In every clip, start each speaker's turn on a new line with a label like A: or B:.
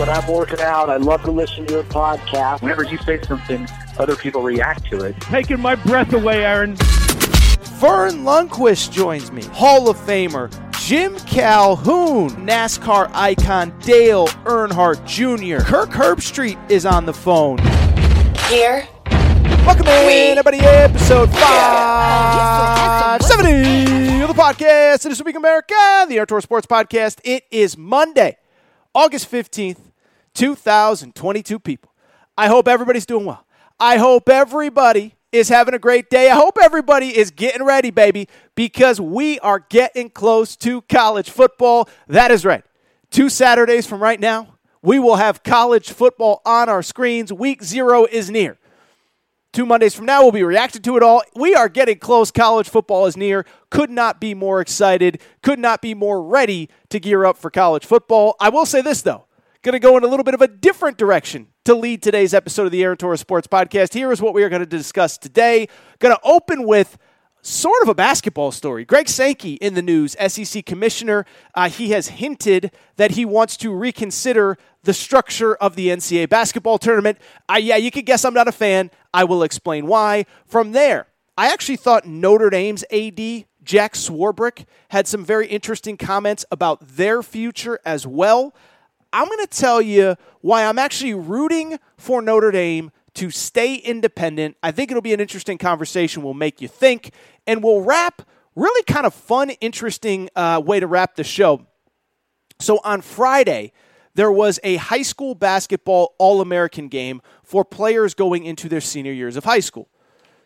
A: When I'm working out. I love to listen to your podcast. Whenever you say something, other people react to it.
B: Taking my breath away, Aaron. Verne Lundquist joins me. Hall of Famer Jim Calhoun, NASCAR icon Dale Earnhardt Jr. Kirk Herbstreit is on the phone.
C: Here.
B: Welcome in, everybody, episode 570 of the podcast. It is Week America, the Outdoor Sports Podcast. It is Monday, August 15th, 2022 people. I hope everybody's doing well. I hope everybody is having a great day. I hope everybody is getting ready, baby, because we are getting close to college football. That is right. Two Saturdays from right now, we will have college football on our screens. Week zero is near. Two Mondays from now, we'll be reacting to it all. We are getting close. College football is near. Could not be more excited. Could not be more ready to gear up for college football. I will say this, though. Going to go in a little bit of a different direction to lead today's episode of the Aaron Torres Sports Podcast. Here is what we are going to discuss today. Going to open with sort of a basketball story. Greg Sankey in the news, SEC commissioner. Uh, he has hinted that he wants to reconsider the structure of the NCAA basketball tournament. Uh, yeah, you could guess I'm not a fan. I will explain why. From there, I actually thought Notre Dame's AD, Jack Swarbrick, had some very interesting comments about their future as well. I'm going to tell you why I'm actually rooting for Notre Dame to stay independent. I think it'll be an interesting conversation. We'll make you think, and we'll wrap really kind of fun, interesting uh, way to wrap the show. So on Friday, there was a high school basketball All American game for players going into their senior years of high school.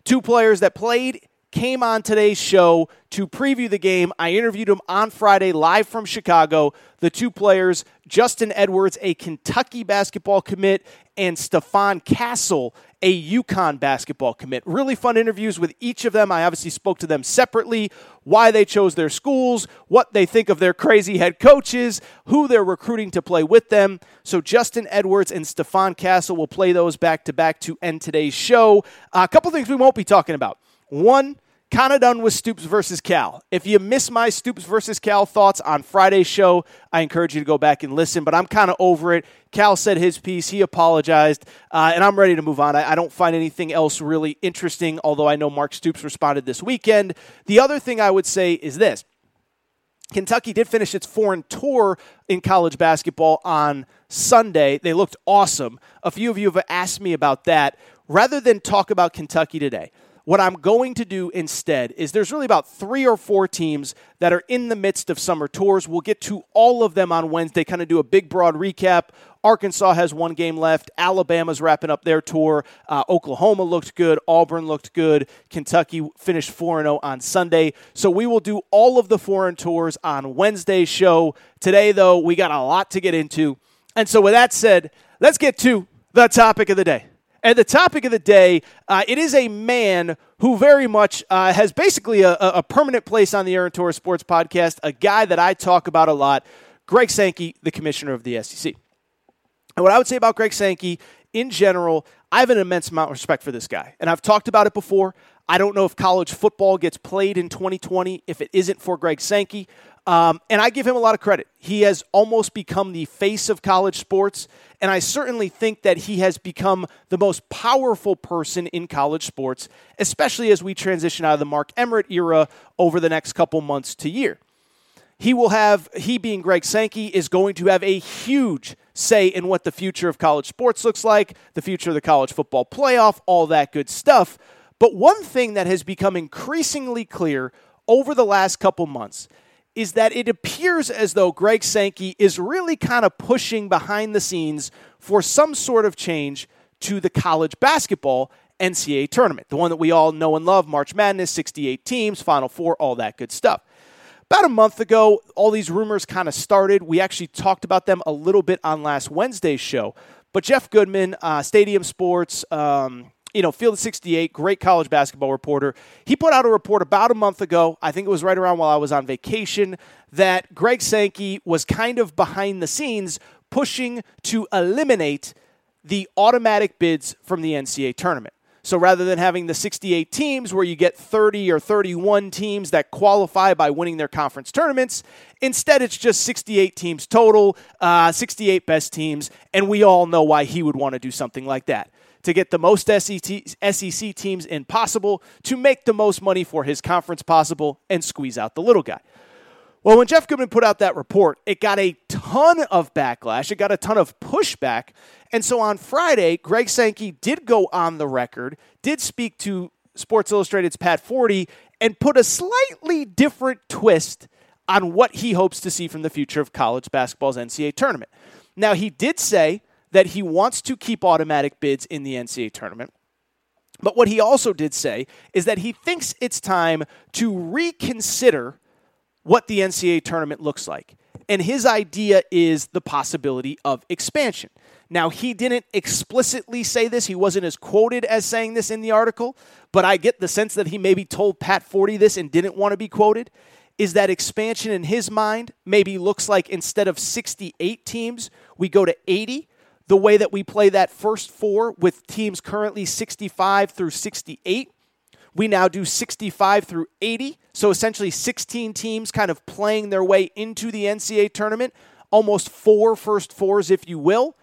B: Two players that played came on today's show to preview the game. I interviewed them on Friday live from Chicago. The two players, Justin Edwards, a Kentucky basketball commit, and Stephon Castle, a UConn basketball commit. Really fun interviews with each of them. I obviously spoke to them separately, why they chose their schools, what they think of their crazy head coaches, who they're recruiting to play with them. So Justin Edwards and Stephon Castle will play those back to back to end today's show. a couple things we won't be talking about. One, kind of done with Stoops versus Cal. If you miss my Stoops versus Cal thoughts on Friday's show, I encourage you to go back and listen, but I'm kind of over it. Cal said his piece, he apologized, uh, and I'm ready to move on. I, I don't find anything else really interesting, although I know Mark Stoops responded this weekend. The other thing I would say is this. Kentucky did finish its foreign tour in college basketball on Sunday. They looked awesome. A few of you have asked me about that. Rather than talk about Kentucky today, what I'm going to do instead is there's really about three or four teams that are in the midst of summer tours. We'll get to all of them on Wednesday, kind of do a big, broad recap. Arkansas has one game left. Alabama's wrapping up their tour. Uh, Oklahoma looked good. Auburn looked good. Kentucky finished 4 0 on Sunday. So we will do all of the foreign tours on Wednesday's show. Today, though, we got a lot to get into. And so, with that said, let's get to the topic of the day. And the topic of the day, uh, it is a man who very much uh, has basically a, a, permanent place on the Aaron Torres Sports Podcast, a guy that I talk about a lot, Greg Sankey, the commissioner of the SEC. And what I would say about Greg Sankey in general, I have an immense amount of respect for this guy. And I've talked about it before. I don't know if college football gets played in 2020 if it isn't for Greg Sankey. Um, and I give him a lot of credit. He has almost become the face of college sports. And I certainly think that he has become the most powerful person in college sports, especially as we transition out of the Mark Emmert era over the next couple months to year. He will have, he being Greg Sankey, is going to have a huge say in what the future of college sports looks like, the future of the college football playoff, all that good stuff. But one thing that has become increasingly clear over the last couple months is that it appears as though Greg Sankey is really kind of pushing behind the scenes for some sort of change to the college basketball NCAA tournament, the one that we all know and love March Madness, 68 teams, Final Four, all that good stuff. About a month ago, all these rumors kind of started. We actually talked about them a little bit on last Wednesday's show. But Jeff Goodman, uh, Stadium Sports, um, you know, Field 68, great college basketball reporter. He put out a report about a month ago, I think it was right around while I was on vacation, that Greg Sankey was kind of behind the scenes pushing to eliminate the automatic bids from the NCAA tournament. So rather than having the 68 teams where you get 30 or 31 teams that qualify by winning their conference tournaments, instead it's just 68 teams total, uh, 68 best teams, and we all know why he would want to do something like that to get the most SEC teams in possible, to make the most money for his conference possible, and squeeze out the little guy. Well, when Jeff Goodman put out that report, it got a ton of backlash. It got a ton of pushback. And so on Friday, Greg Sankey did go on the record, did speak to Sports Illustrated's Pat Forde, and put a slightly different twist on what he hopes to see from the future of college basketball's NCAA tournament. Now, he did say that he wants to keep automatic bids in the NCAA tournament. But what he also did say is that he thinks it's time to reconsider what the NCAA tournament looks like. And his idea is the possibility of expansion. Now, he didn't explicitly say this. He wasn't as quoted as saying this in the article, but I get the sense that he maybe told Pat Forde this and didn't want to be quoted. Is that expansion in his mind maybe looks like instead of 68 teams, we go to 80? The way that we play that first four with teams currently 65 through 68. We now do 65 through 80. So essentially 16 teams kind of playing their way into the NCAA tournament, almost four first fours, if you will.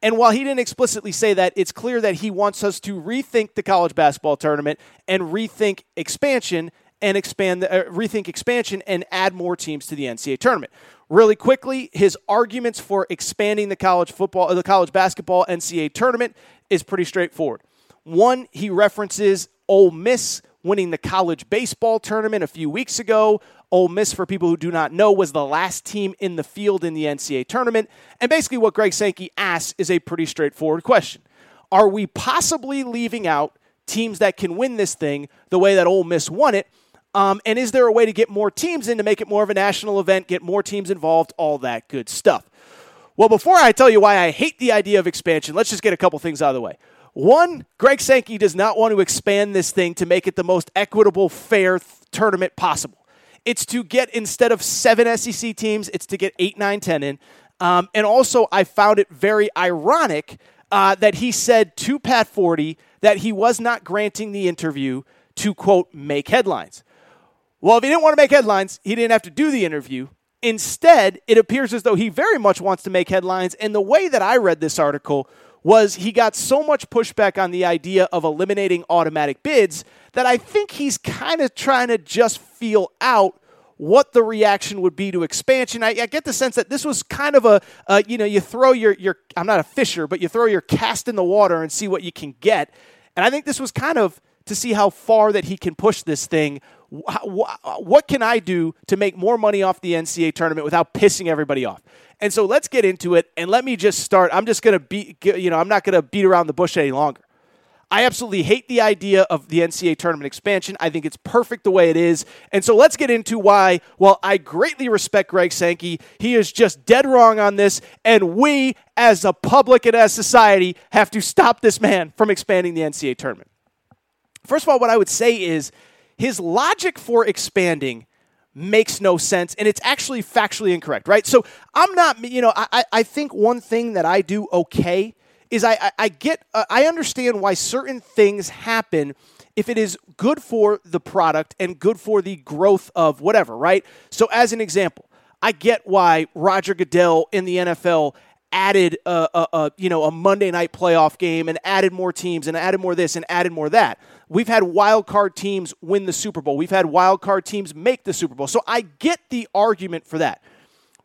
B: And while he didn't explicitly say that, it's clear that he wants us to rethink the college basketball tournament and rethink expansion and expand, uh, rethink expansion and add more teams to the NCAA tournament. Really quickly, his arguments for expanding the college football, the college basketball NCAA tournament is pretty straightforward. One, he references Ole Miss winning the college baseball tournament a few weeks ago. Ole Miss, for people who do not know, was the last team in the field in the NCAA tournament. And basically, what Greg Sankey asks is a pretty straightforward question Are we possibly leaving out teams that can win this thing the way that Ole Miss won it? Um, and is there a way to get more teams in to make it more of a national event, get more teams involved, all that good stuff? Well, before I tell you why I hate the idea of expansion, let's just get a couple things out of the way. One, Greg Sankey does not want to expand this thing to make it the most equitable, fair th- tournament possible. It's to get, instead of seven SEC teams, it's to get eight, nine, ten in. Um, and also, I found it very ironic uh, that he said to Pat Forde that he was not granting the interview to, quote, make headlines. Well, if he didn't want to make headlines, he didn't have to do the interview. Instead, it appears as though he very much wants to make headlines. And the way that I read this article was he got so much pushback on the idea of eliminating automatic bids that I think he's kind of trying to just feel out what the reaction would be to expansion. I, I get the sense that this was kind of a, you know, you throw your, your, I'm not a fisher, but you throw your cast in the water and see what you can get. And I think this was kind of to see how far that he can push this thing Uh, what can I do to make more money off the NCAA tournament without pissing everybody off? And so let's get into it. And let me just start. I'm just going to be, you know, I'm not going to beat around the bush any longer. I absolutely hate the idea of the NCAA tournament expansion. I think it's perfect the way it is. And so let's get into why, while I greatly respect Greg Sankey, he is just dead wrong on this. And we, as a public and as society, have to stop this man from expanding the NCAA tournament. First of all, what I would say is his logic for expanding makes no sense and it's actually factually incorrect, right? So I'm not, you know, I, I think one thing that I do okay is I, I, I get, uh, I understand why certain things happen if it is good for the product and good for the growth of whatever, right? So, as an example, I get why Roger Goodell in the NFL added a, a, a, you know a Monday night playoff game and added more teams and added more this and added more that. We've had wild card teams win the Super Bowl. We've had wild card teams make the Super Bowl. So I get the argument for that.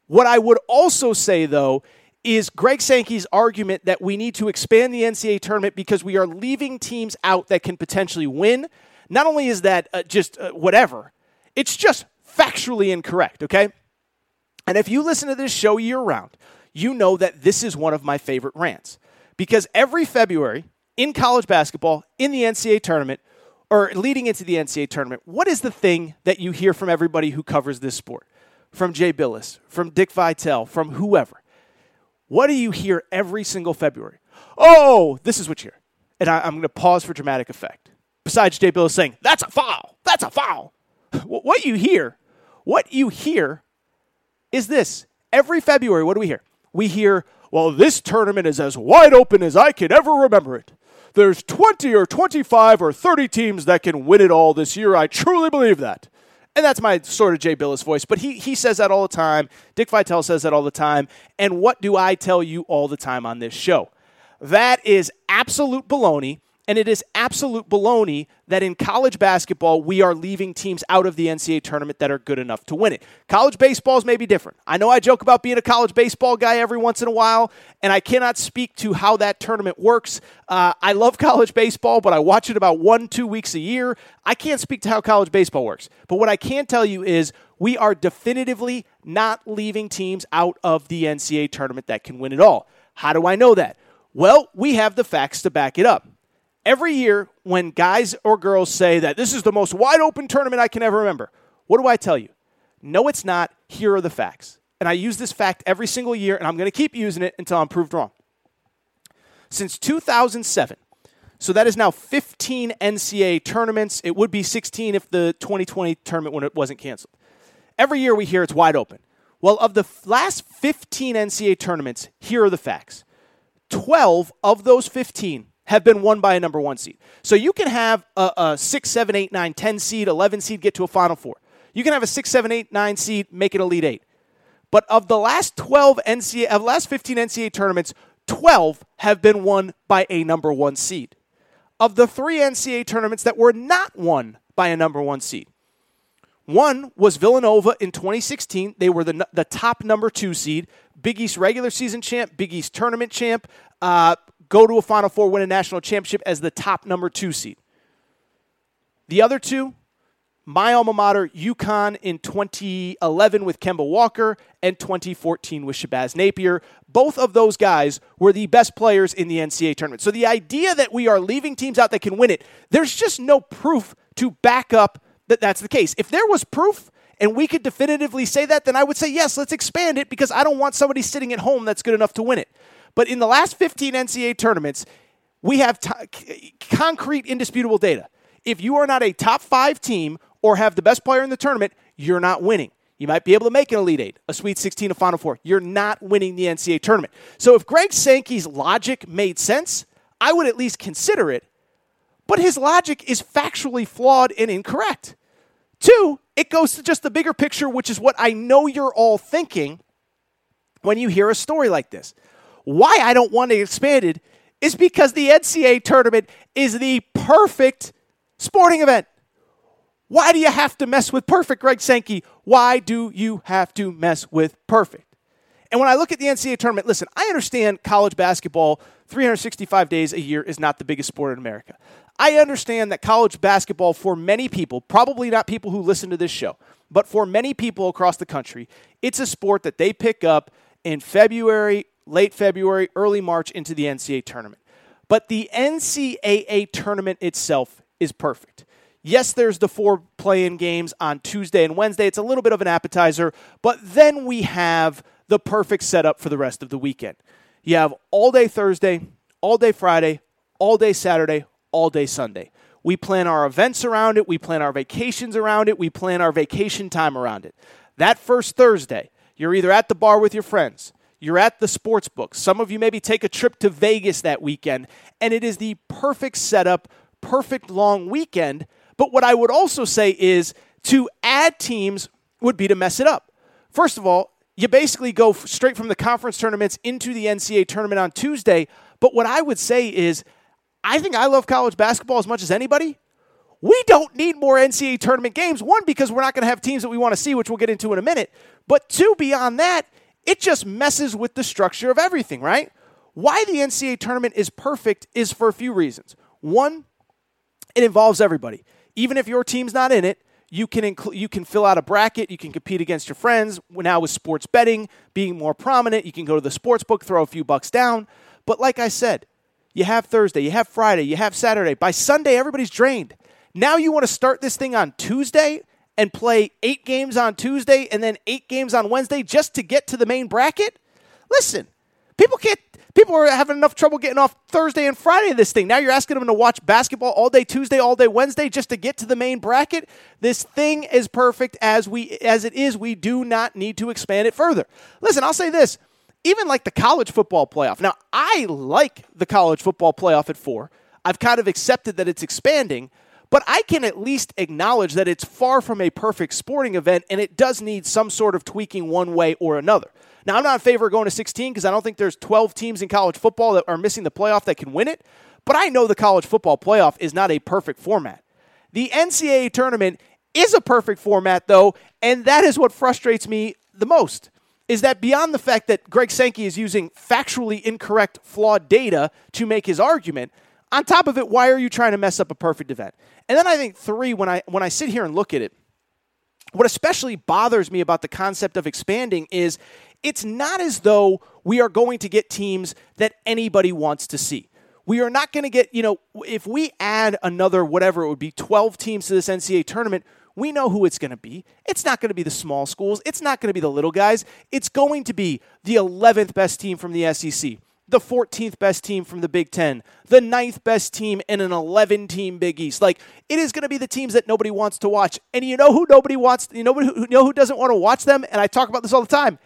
B: What I would also say though is Greg Sankey's argument that we need to expand the NCAA tournament because we are leaving teams out that can potentially win. Not only is that uh, just uh, whatever, it's just factually incorrect, okay? And if you listen to this show year round, you know that this is one of my favorite rants. Because every February in college basketball, in the NCAA tournament, or leading into the NCAA tournament, what is the thing that you hear from everybody who covers this sport? From Jay Bilas, from Dick Vitale, from whoever. What do you hear every single February? Oh, this is what you hear. And I, am going to pause for dramatic effect. Besides Jay Bilas saying, that's a foul, that's a foul. what you hear, what you hear is this. Every February, what do we hear? we hear, well, this tournament is as wide open as I can ever remember it. There's 20 or 25 or 30 teams that can win it all this year. I truly believe that. And that's my sort of Jay Bilas voice. But he, he says that all the time. Dick Vitale says that all the time. And what do I tell you all the time on this show? That is absolute baloney. And it is absolute baloney that in college basketball, we are leaving teams out of the NCAA tournament that are good enough to win it. College baseballs may be different. I know I joke about being a college baseball guy every once in a while, and I cannot speak to how that tournament works. Uh, I love college baseball, but I watch it about one, two weeks a year. I can't speak to how college baseball works. But what I can tell you is we are definitively not leaving teams out of the NCAA tournament that can win it all. How do I know that? Well, we have the facts to back it up. Every year, when guys or girls say that this is the most wide open tournament I can ever remember, what do I tell you? No, it's not. Here are the facts. And I use this fact every single year, and I'm going to keep using it until I'm proved wrong. Since 2007, so that is now 15 NCAA tournaments. It would be 16 if the 2020 tournament when it wasn't canceled. Every year we hear it's wide open. Well, of the last 15 NCAA tournaments, here are the facts. 12 of those 15 have been won by a number one seed. So you can have a, a 6, 7, 8, 9, 10 seed, 11 seed get to a Final Four. You can have a 6, 7, 8, 9 seed make it Elite 8. But of the last 12 NCAA, of the last 15 NCAA tournaments, 12 have been won by a number one seed. Of the three NCAA tournaments that were not won by a number one seed, one was Villanova in 2016. They were the, the top number two seed, Big East regular season champ, Big East tournament champ. Uh, go to a Final Four, win a national championship as the top number two seed. The other two, my alma mater, UConn in 2011 with Kemba Walker and 2014 with Shabazz Napier. Both of those guys were the best players in the NCAA tournament. So the idea that we are leaving teams out that can win it, there's just no proof to back up that that's the case. If there was proof, and we could definitively say that, then I would say, yes, let's expand it because I don't want somebody sitting at home that's good enough to win it. But in the last 15 NCAA tournaments, we have t- concrete, indisputable data. If you are not a top five team or have the best player in the tournament, you're not winning. You might be able to make an Elite Eight, a Sweet 16, a Final Four. You're not winning the NCAA tournament. So if Greg Sankey's logic made sense, I would at least consider it. But his logic is factually flawed and incorrect. Two, it goes to just the bigger picture, which is what I know you're all thinking when you hear a story like this. Why I don't want it expanded is because the NCAA tournament is the perfect sporting event. Why do you have to mess with perfect, Greg Sankey? Why do you have to mess with perfect? And when I look at the NCAA tournament, listen, I understand college basketball 365 days a year is not the biggest sport in America. I understand that college basketball, for many people, probably not people who listen to this show, but for many people across the country, it's a sport that they pick up in February late February, early March into the NCAA tournament. But the NCAA tournament itself is perfect. Yes, there's the four play-in games on Tuesday and Wednesday. It's a little bit of an appetizer, but then we have the perfect setup for the rest of the weekend. You have all day Thursday, all day Friday, all day Saturday, all day Sunday. We plan our events around it, we plan our vacations around it, we plan our vacation time around it. That first Thursday, you're either at the bar with your friends, you're at the sports book. Some of you maybe take a trip to Vegas that weekend, and it is the perfect setup, perfect long weekend. But what I would also say is to add teams would be to mess it up. First of all, you basically go straight from the conference tournaments into the NCAA tournament on Tuesday. But what I would say is, I think I love college basketball as much as anybody. We don't need more NCAA tournament games. One, because we're not going to have teams that we want to see, which we'll get into in a minute. But two, beyond that, it just messes with the structure of everything, right? Why the NCAA tournament is perfect is for a few reasons. One, it involves everybody. Even if your team's not in it, you can include you can fill out a bracket, you can compete against your friends. Now with sports betting being more prominent, you can go to the sports book, throw a few bucks down. But like I said, you have Thursday, you have Friday, you have Saturday. By Sunday, everybody's drained. Now you want to start this thing on Tuesday and play eight games on Tuesday and then eight games on Wednesday just to get to the main bracket? Listen, people can't. People are having enough trouble getting off Thursday and Friday of this thing. Now you're asking them to watch basketball all day Tuesday, all day Wednesday just to get to the main bracket. This thing is perfect as we as it is. We do not need to expand it further. Listen, I'll say this. Even like the college football playoff. Now, I like the college football playoff at 4. I've kind of accepted that it's expanding, but I can at least acknowledge that it's far from a perfect sporting event and it does need some sort of tweaking one way or another. Now, I'm not in favor of going to 16 because I don't think there's 12 teams in college football that are missing the playoff that can win it, but I know the college football playoff is not a perfect format. The NCAA tournament is a perfect format, though, and that is what frustrates me the most. Is that beyond the fact that Greg Sankey is using factually incorrect, flawed data to make his argument? On top of it, why are you trying to mess up a perfect event? And then I think three, when I when I sit here and look at it, what especially bothers me about the concept of expanding is it's not as though we are going to get teams that anybody wants to see. We are not going to get, you know, if we add another, whatever it would be, 12 teams to this NCAA tournament, we know who it's going to be. It's not going to be the small schools. It's not going to be the little guys. It's going to be the 11th best team from the SEC, the 14th best team from the Big Ten, the ninth best team in an 11 team Big East. Like, it is going to be the teams that nobody wants to watch. And you know who nobody wants, you know who, you know who doesn't want to watch them? And I talk about this all the time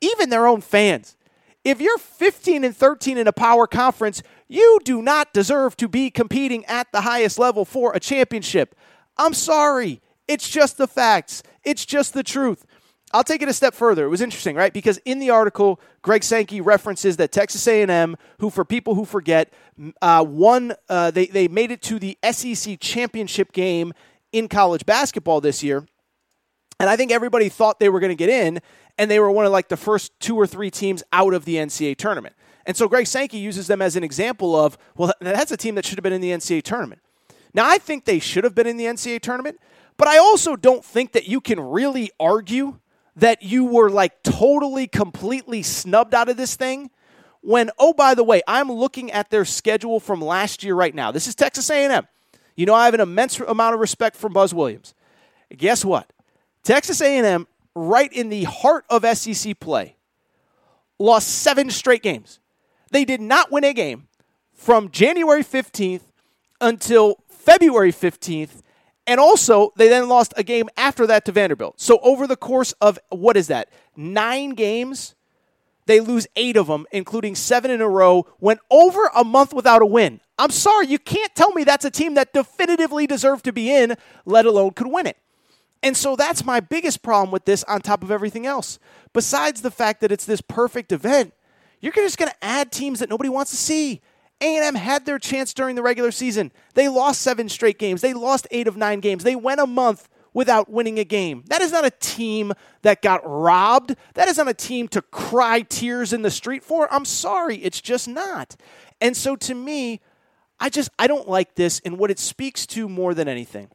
B: even their own fans. If you're 15 and 13 in a power conference, you do not deserve to be competing at the highest level for a championship. I'm sorry. It's just the facts. It's just the truth. I'll take it a step further. It was interesting, right? Because in the article, Greg Sankey references that Texas A&M, who for people who forget, uh, won. Uh, they they made it to the SEC championship game in college basketball this year, and I think everybody thought they were going to get in, and they were one of like the first two or three teams out of the NCAA tournament. And so Greg Sankey uses them as an example of, well, that's a team that should have been in the NCAA tournament. Now, I think they should have been in the NCAA tournament, but I also don't think that you can really argue that you were like totally, completely snubbed out of this thing when, oh, by the way, I'm looking at their schedule from last year right now. This is Texas A&M. You know, I have an immense amount of respect for Buzz Williams. Guess what? Texas A&M right in the heart of SEC play, lost seven straight games. They did not win a game from January 15th until February 15th. And also, they then lost a game after that to Vanderbilt. So, over the course of what is that? Nine games, they lose eight of them, including seven in a row, went over a month without a win. I'm sorry, you can't tell me that's a team that definitively deserved to be in, let alone could win it. And so that's my biggest problem with this on top of everything else. Besides the fact that it's this perfect event, you're just going to add teams that nobody wants to see. A&M had their chance during the regular season. They lost 7 straight games. They lost 8 of 9 games. They went a month without winning a game. That is not a team that got robbed. That is not a team to cry tears in the street for. I'm sorry, it's just not. And so to me, I just I don't like this and what it speaks to more than anything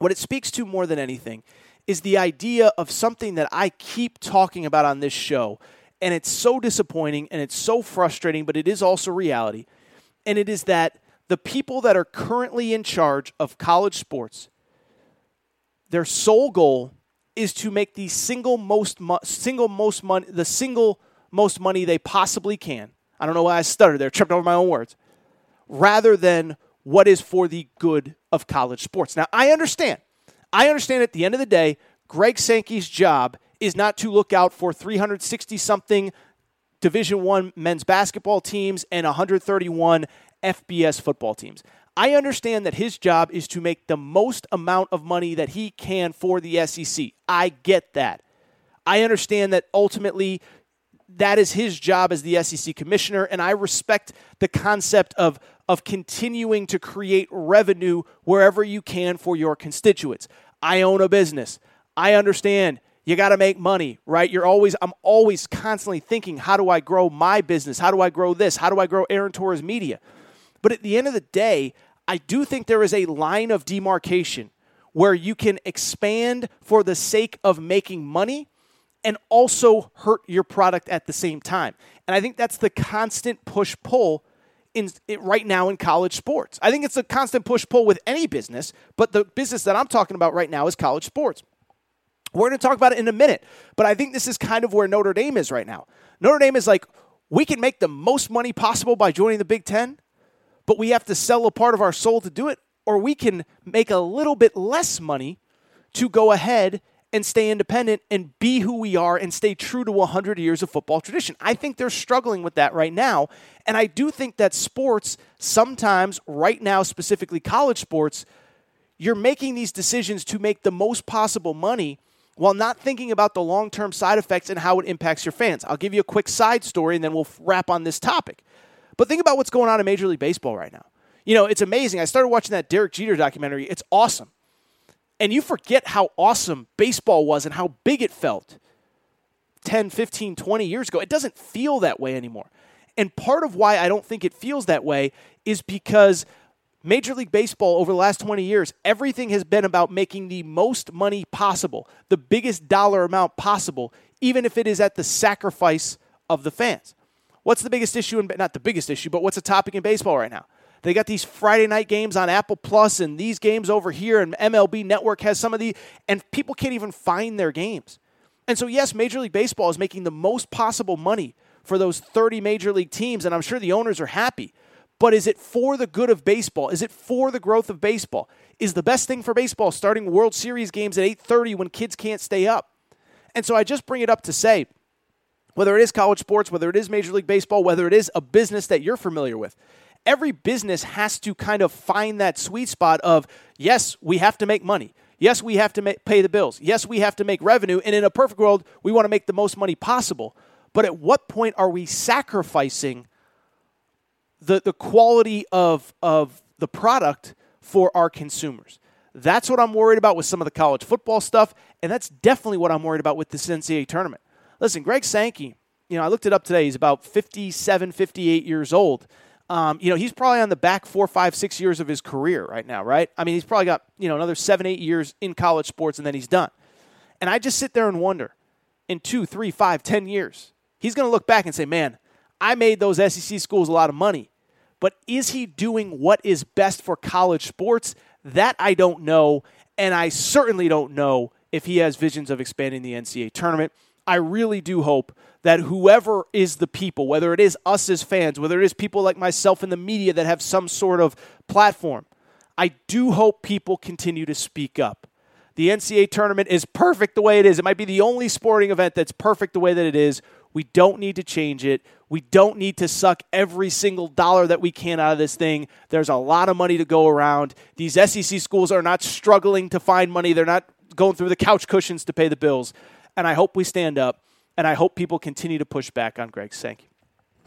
B: what it speaks to more than anything is the idea of something that I keep talking about on this show. And it's so disappointing and it's so frustrating, but it is also reality. And it is that the people that are currently in charge of college sports, their sole goal is to make the single most mo- single most money the single most money they possibly can. I don't know why I stuttered there, tripped over my own words. Rather than what is for the good of college sports. Now, I understand. I understand at the end of the day, Greg Sankey's job is not to look out for 360 something Division 1 men's basketball teams and 131 FBS football teams. I understand that his job is to make the most amount of money that he can for the SEC. I get that. I understand that ultimately that is his job as the SEC commissioner, and I respect the concept of of continuing to create revenue wherever you can for your constituents. I own a business. I understand you got to make money, right? You're always I'm always constantly thinking, how do I grow my business? How do I grow this? How do I grow Aaron Torres Media? But at the end of the day, I do think there is a line of demarcation where you can expand for the sake of making money and also hurt your product at the same time. And I think that's the constant push pull in right now in college sports. I think it's a constant push pull with any business, but the business that I'm talking about right now is college sports. We're going to talk about it in a minute, but I think this is kind of where Notre Dame is right now. Notre Dame is like, we can make the most money possible by joining the Big Ten, but we have to sell a part of our soul to do it, or we can make a little bit less money to go ahead and stay independent and be who we are and stay true to 100 years of football tradition. I think they're struggling with that right now. And I do think that sports, sometimes, right now, specifically college sports, you're making these decisions to make the most possible money while not thinking about the long term side effects and how it impacts your fans. I'll give you a quick side story and then we'll wrap on this topic. But think about what's going on in Major League Baseball right now. You know, it's amazing. I started watching that Derek Jeter documentary. It's awesome and you forget how awesome baseball was and how big it felt 10, 15, 20 years ago. It doesn't feel that way anymore. And part of why I don't think it feels that way is because Major League Baseball over the last 20 years, everything has been about making the most money possible, the biggest dollar amount possible, even if it is at the sacrifice of the fans. What's the biggest issue in not the biggest issue, but what's a topic in baseball right now? They got these Friday night games on Apple Plus and these games over here, and MLB Network has some of the, and people can't even find their games. And so, yes, Major League Baseball is making the most possible money for those 30 major league teams, and I'm sure the owners are happy. But is it for the good of baseball? Is it for the growth of baseball? Is the best thing for baseball starting World Series games at 8:30 when kids can't stay up? And so I just bring it up to say whether it is college sports, whether it is Major League Baseball, whether it is a business that you're familiar with, every business has to kind of find that sweet spot of yes, we have to make money. Yes, we have to pay the bills. Yes, we have to make revenue. And in a perfect world, we want to make the most money possible. But at what point are we sacrificing the, the quality of, of the product for our consumers? That's what I'm worried about with some of the college football stuff. And that's definitely what I'm worried about with this NCAA tournament. Listen, Greg Sankey, you know, I looked it up today. He's about 57, 58 years old. Um, you know, he's probably on the back four, five, six years of his career right now, right? I mean, he's probably got, you know, another seven, eight years in college sports and then he's done. And I just sit there and wonder in two, three, five, ten years, he's going to look back and say, man, I made those SEC schools a lot of money. But is he doing what is best for college sports? That I don't know. And I certainly don't know if he has visions of expanding the NCAA tournament. I really do hope that whoever is the people, whether it is us as fans, whether it is people like myself in the media that have some sort of platform, I do hope people continue to speak up. The NCAA tournament is perfect the way it is. It might be the only sporting event that's perfect the way that it is. We don't need to change it. We don't need to suck every single dollar that we can out of this thing. There's a lot of money to go around. These SEC schools are not struggling to find money, they're not going through the couch cushions to pay the bills. And I hope we stand up and I hope people continue to push back on Greg Sankey.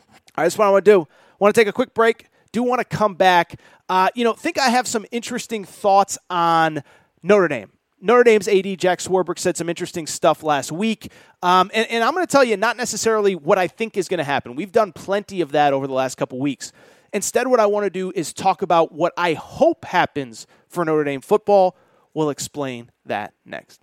B: All right, that's what I want to do. I want to take a quick break. Do want to come back. Uh, you know, think I have some interesting thoughts on Notre Dame. Notre Dame's AD Jack Swarbrick said some interesting stuff last week. Um, and, and, I'm going to tell you not necessarily what I think is going to happen. We've done plenty of that over the last couple weeks. Instead, what I want to do is talk about what I hope happens for Notre Dame football. We'll explain that next.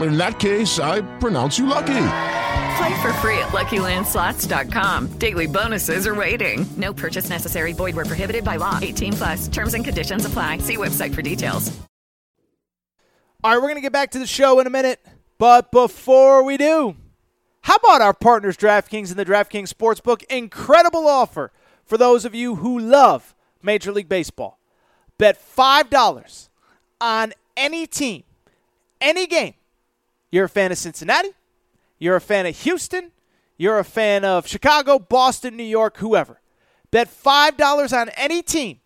D: In that case, I pronounce you lucky.
E: Play for free at LuckyLandSlots.com. Daily bonuses are waiting. No purchase necessary. Void where prohibited by law. 18 plus. Terms and conditions apply. See website for details.
B: All right, we're going to get back to the show in a minute. But before we do, how about our partners, DraftKings and the DraftKings Sportsbook? Incredible offer for those of you who love Major League Baseball. Bet $5 on any team, any game. You're a fan of Cincinnati, you're a fan of Houston, you're a fan of Chicago, Boston, New York, whoever. Bet $5 on any team,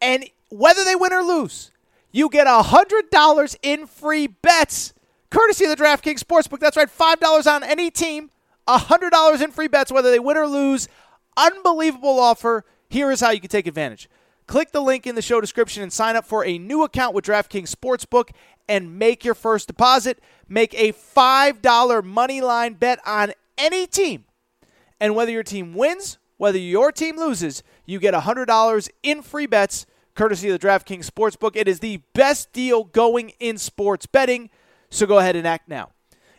B: and whether they win or lose, you get $100 in free bets courtesy of the DraftKings Sportsbook. That's right, $5 on any team, $100 in free bets, whether they win or lose. Unbelievable offer. Here is how you can take advantage. Click the link in the show description and sign up for a new account with DraftKings Sportsbook and make your first deposit. Make a $5 money line bet on any team. And whether your team wins, whether your team loses, you get $100 in free bets courtesy of the DraftKings Sportsbook. It is the best deal going in sports betting, so go ahead and act now.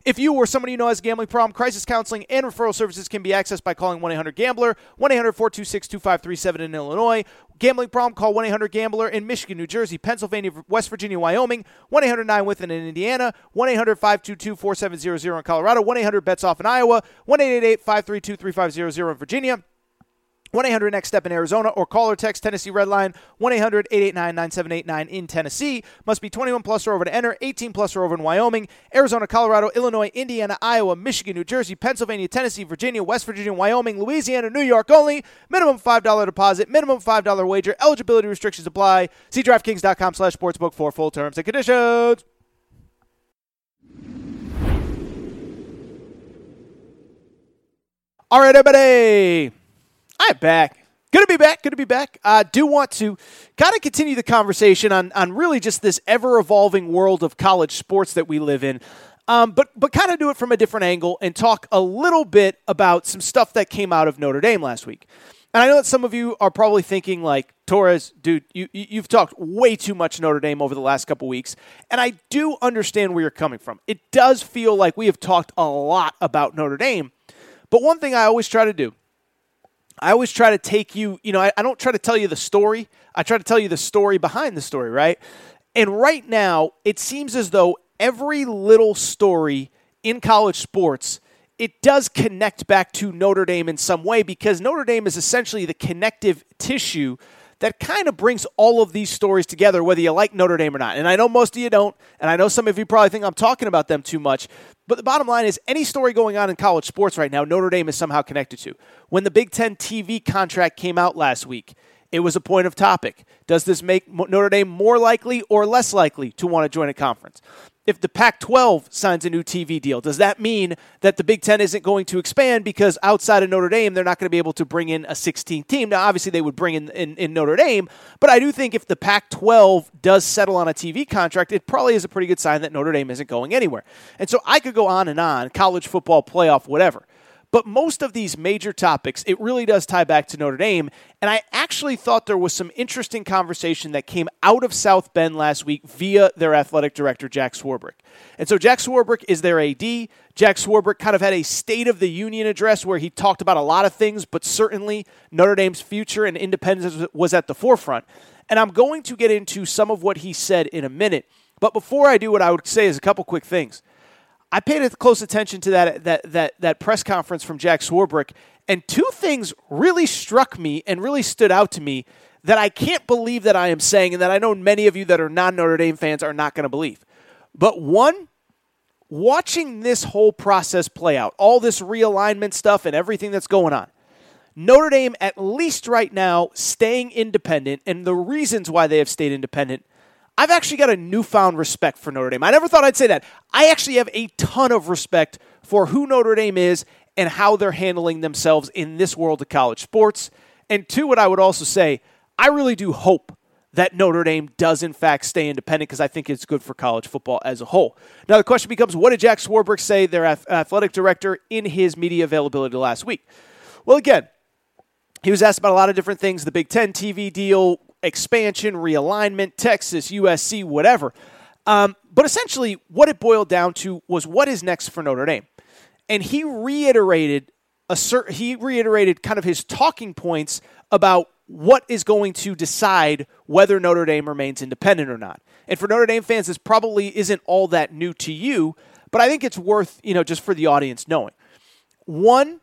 B: If you or somebody you know has a gambling problem, crisis counseling and referral services can be accessed by calling 1 800 Gambler, 1 800 426 2537 in Illinois. Gambling problem, call 1 800 Gambler in Michigan, New Jersey, Pennsylvania, West Virginia, Wyoming, 1 800 9 Within in Indiana, 1 800 522 4700 in Colorado, 1 800 Bets Off in Iowa, 1 888 532 3500 in Virginia. 1 800 Next Step in Arizona or call or text Tennessee Redline 1 800 889 9789 in Tennessee. Must be 21 plus or over to enter, 18 plus or over in Wyoming, Arizona, Colorado, Illinois, Indiana, Iowa, Michigan, New Jersey, Pennsylvania, Tennessee, Virginia, West Virginia, Wyoming, Louisiana, New York only. Minimum $5 deposit, minimum $5 wager. Eligibility restrictions apply. See DraftKings.com slash sportsbook for full terms and conditions. All right, everybody. I'm back. Good to be back. Good to be back. I do want to kind of continue the conversation on, on really just this ever evolving world of college sports that we live in, um, but but kind of do it from a different angle and talk a little bit about some stuff that came out of Notre Dame last week. And I know that some of you are probably thinking, like, Torres, dude, you, you've talked way too much Notre Dame over the last couple weeks. And I do understand where you're coming from. It does feel like we have talked a lot about Notre Dame. But one thing I always try to do I always try to take you, you know, I, I, don't try to tell you the story. I try to tell you the story behind the story, right? And right now, it seems as though every little story in college sports, it does connect back to Notre Dame in some way because Notre Dame is essentially the connective tissue that kind of brings all of these stories together, whether you like Notre Dame or not. And I know most of you don't, and I know some of you probably think I'm talking about them too much, but the bottom line is any story going on in college sports right now, Notre Dame is somehow connected to. When the Big Ten TV contract came out last week, it was a point of topic. Does this make Notre Dame more likely or less likely to want to join a conference? if the Pac 12 signs a new TV deal, does that mean that the Big Ten isn't going to expand because outside of Notre Dame, they're not going to be able to bring in a 16th team? Now, obviously, they would bring in, in, in Notre Dame, but I do think if the Pac 12 does settle on a TV contract, it probably is a pretty good sign that Notre Dame isn't going anywhere. And so I could go on and on college football, playoff, whatever. But most of these major topics, it really does tie back to Notre Dame. And I actually thought there was some interesting conversation that came out of South Bend last week via their athletic director, Jack Swarbrick. And so Jack Swarbrick is their AD. Jack Swarbrick kind of had a State of the Union address where he talked about a lot of things, but certainly Notre Dame's future and independence was at the forefront. And I'm going to get into some of what he said in a minute. But before I do, what I would say is a couple quick things. I paid close attention to that that that that press conference from Jack Swarbrick, and two things really struck me and really stood out to me that I can't believe that I am saying, and that I know many of you that are non Notre Dame fans are not going to believe. But one, watching this whole process play out, all this realignment stuff and everything that's going on, Notre Dame, at least right now, staying independent, and the reasons why they have stayed independent I've actually got a newfound respect for Notre Dame. I never thought I'd say that. I actually have a ton of respect for who Notre Dame is and how they're handling themselves in this world of college sports. And two, what I would also say, I really do hope that Notre Dame does in fact stay independent because I think it's good for college football as a whole. Now the question becomes, what did Jack Swarbrick say, their athletic director, in his media availability last week? Well, again, He was asked about a lot of different things the Big Ten TV deal, expansion, realignment, Texas, USC, whatever. Um, but essentially, what it boiled down to was what is next for Notre Dame. And he reiterated a cert- he reiterated kind of his talking points about what is going to decide whether Notre Dame remains independent or not. And for Notre Dame fans, this probably isn't all that new to you, but I think it's worth, you know, just for the audience knowing. One,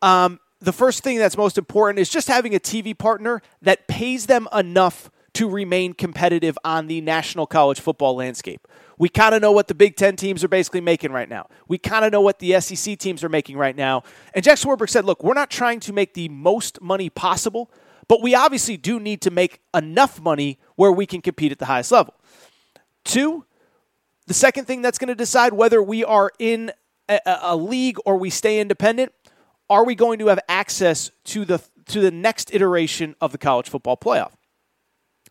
B: um, the first thing that's most important is just having a TV partner that pays them enough to remain competitive on the national college football landscape. We kind of know what the Big Ten teams are basically making right now. We kind of know what the SEC teams are making right now. And Jack Swarbrick said, look, we're not trying to make the most money possible, but we obviously do need to make enough money where we can compete at the highest level. Two, the second thing that's going to decide whether we are in a, a, league or we stay independent, are we going to have access to the to the next iteration of the college football playoff?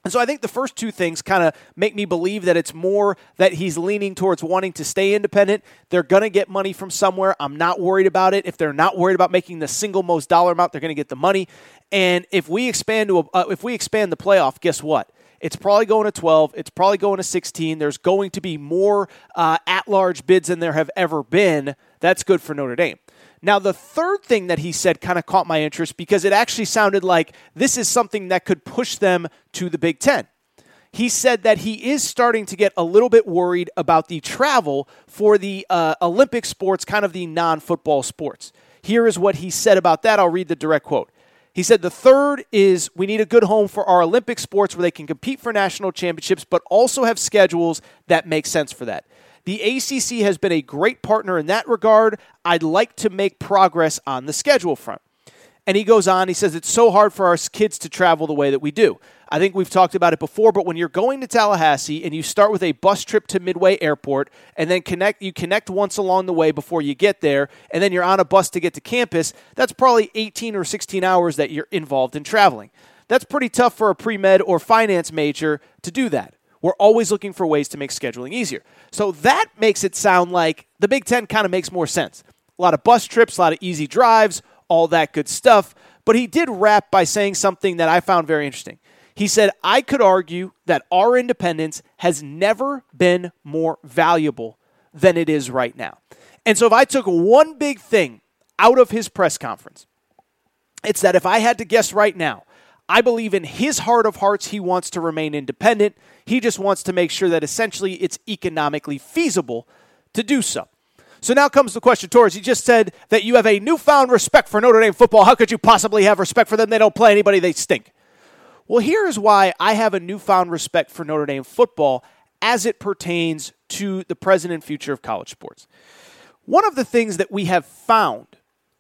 B: And so I think the first two things kind of make me believe that it's more that he's leaning towards wanting to stay independent. They're going to get money from somewhere. I'm not worried about it. If they're not worried about making the single most dollar amount, they're going to get the money. And if we expand to a, uh, if we expand the playoff, guess what? It's probably going to 12. It's probably going to 16. There's going to be more uh, at large bids than there have ever been. That's good for Notre Dame. Now, the third thing that he said kind of caught my interest because it actually sounded like this is something that could push them to the Big Ten. He said that he is starting to get a little bit worried about the travel for the uh, Olympic sports, kind of the non football sports. Here is what he said about that. I'll read the direct quote. He said the third is we need a good home for our Olympic sports where they can compete for national championships, but also have schedules that make sense for that. The ACC has been a great partner in that regard. I'd like to make progress on the schedule front. And he goes on, he says, It's so hard for our kids to travel the way that we do. I think we've talked about it before, but when you're going to Tallahassee and you start with a bus trip to Midway Airport and then connect you connect once along the way before you get there, and then you're on a bus to get to campus, that's probably 18 or 16 hours that you're involved in traveling. That's pretty tough for a pre-med or finance major to do that. We're always looking for ways to make scheduling easier. So that makes it sound like the Big Ten kind of makes more sense. A lot of bus trips, a lot of easy drives, all that good stuff. But he did wrap by saying something that I found very interesting. He said, I could argue that our independence has never been more valuable than it is right now. And so if I took one big thing out of his press conference, it's that if I had to guess right now, I believe in his heart of hearts, he wants to remain independent. He just wants to make sure that essentially it's economically feasible to do so. So now comes the question, Torres. You just said that you have a newfound respect for Notre Dame football. How could you possibly have respect for them? They don't play anybody, they stink. Well, here is why I have a newfound respect for Notre Dame football as it pertains to the present and future of college sports. One of the things that we have found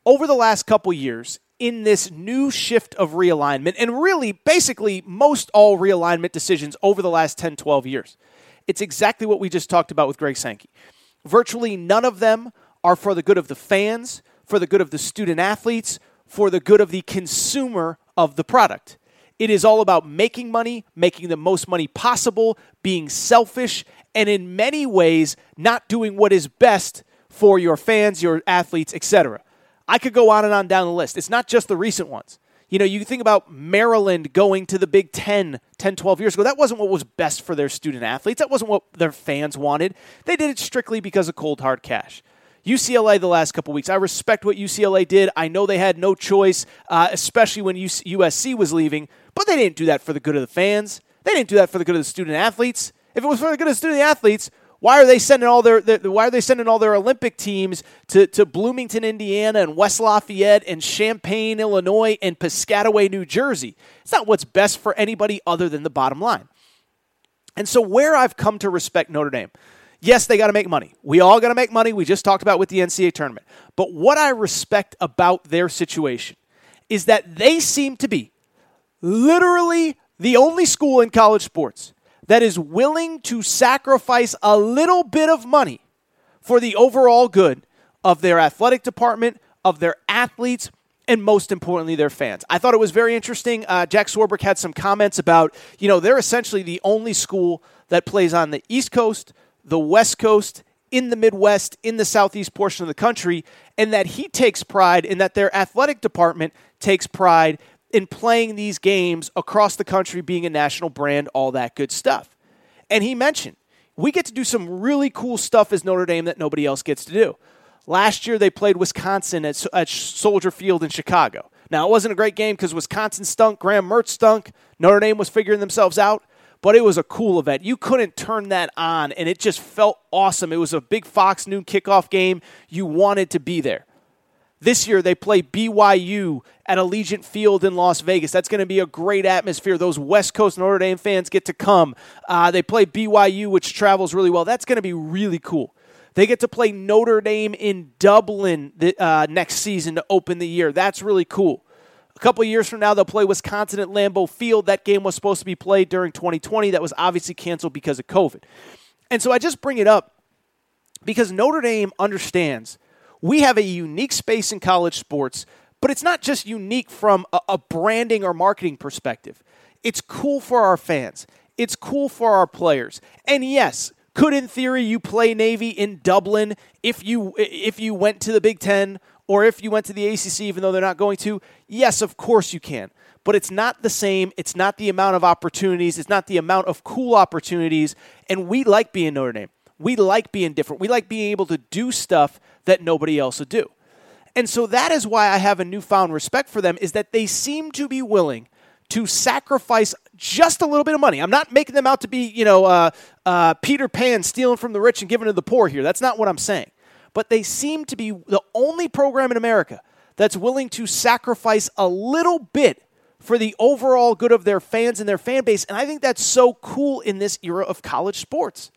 B: over the last couple years in this new shift of realignment, and really basically most all realignment decisions over the last 10, 12 years, it's exactly what we just talked about with Greg Sankey. Virtually none of them are for the good of the fans, for the good of the student athletes, for the good of the consumer of the product. It is all about making money, making the most money possible, being selfish, and in many ways, not doing what is best for your fans, your athletes, etc. I could go on and on down the list. It's not just the recent ones. You know, you think about Maryland going to the Big 10 10, 12 years ago. That wasn't what was best for their student athletes. That wasn't what their fans wanted. They did it strictly because of cold, hard cash. UCLA the last couple weeks. I respect what UCLA did. I know they had no choice, uh, especially when USC was leaving, but they didn't do that for the good of the fans. They didn't do that for the good of the student athletes. If it was for the good of the student athletes, why are they sending all their, why are they sending all their Olympic teams to, to Bloomington, Indiana, and West Lafayette, and Champaign, Illinois, and Piscataway, New Jersey? It's not what's best for anybody other than the bottom line. And so, where I've come to respect Notre Dame, Yes, they got to make money. We all got to make money. We just talked about with the NCAA tournament. But what I respect about their situation is that they seem to be literally the only school in college sports that is willing to sacrifice a little bit of money for the overall good of their athletic department, of their athletes, and most importantly, their fans. I thought it was very interesting. Uh, Jack Swarbrick had some comments about, you know, they're essentially the only school that plays on the East Coast, the West Coast, in the Midwest, in the Southeast portion of the country, and that he takes pride in that their athletic department takes pride in playing these games across the country, being a national brand, all that good stuff. And he mentioned we get to do some really cool stuff as Notre Dame that nobody else gets to do. Last year, they played Wisconsin at, at Soldier Field in Chicago. Now, it wasn't a great game because Wisconsin stunk, Graham Mertz stunk, Notre Dame was figuring themselves out, but it was a cool event. You couldn't turn that on, and it just felt awesome. It was a big Fox noon kickoff game. You wanted to be there. This year, they play BYU at Allegiant Field in Las Vegas. That's going to be a great atmosphere. Those West Coast Notre Dame fans get to come. Uh, they play BYU, which travels really well. That's going to be really cool. They get to play Notre Dame in Dublin the, uh, next season to open the year. That's really cool. A couple years from now, they'll play Wisconsin at Lambeau Field. That game was supposed to be played during 2020. That was obviously canceled because of COVID. And so I just bring it up because Notre Dame understands we have a unique space in college sports, but it's not just unique from a, a branding or marketing perspective. It's cool for our fans. It's cool for our players. And yes, could in theory you play Navy in Dublin if you if you went to the Big 10 or if you went to the ACC even though they're not going to? Yes, of course you can. But it's not the same. It's not the amount of opportunities. It's not the amount of cool opportunities. And we like being Notre Dame. We like being different. We like being able to do stuff that nobody else would do. And so that is why I have a newfound respect for them is that they seem to be willing to sacrifice just a little bit of money. I'm not making them out to be, you know, uh, uh, Peter Pan stealing from the rich and giving to the poor here. That's not what I'm saying. But they seem to be the only program in America that's willing to sacrifice a little bit for the overall good of their fans and their fan base. And I think that's so cool in this era of college sports.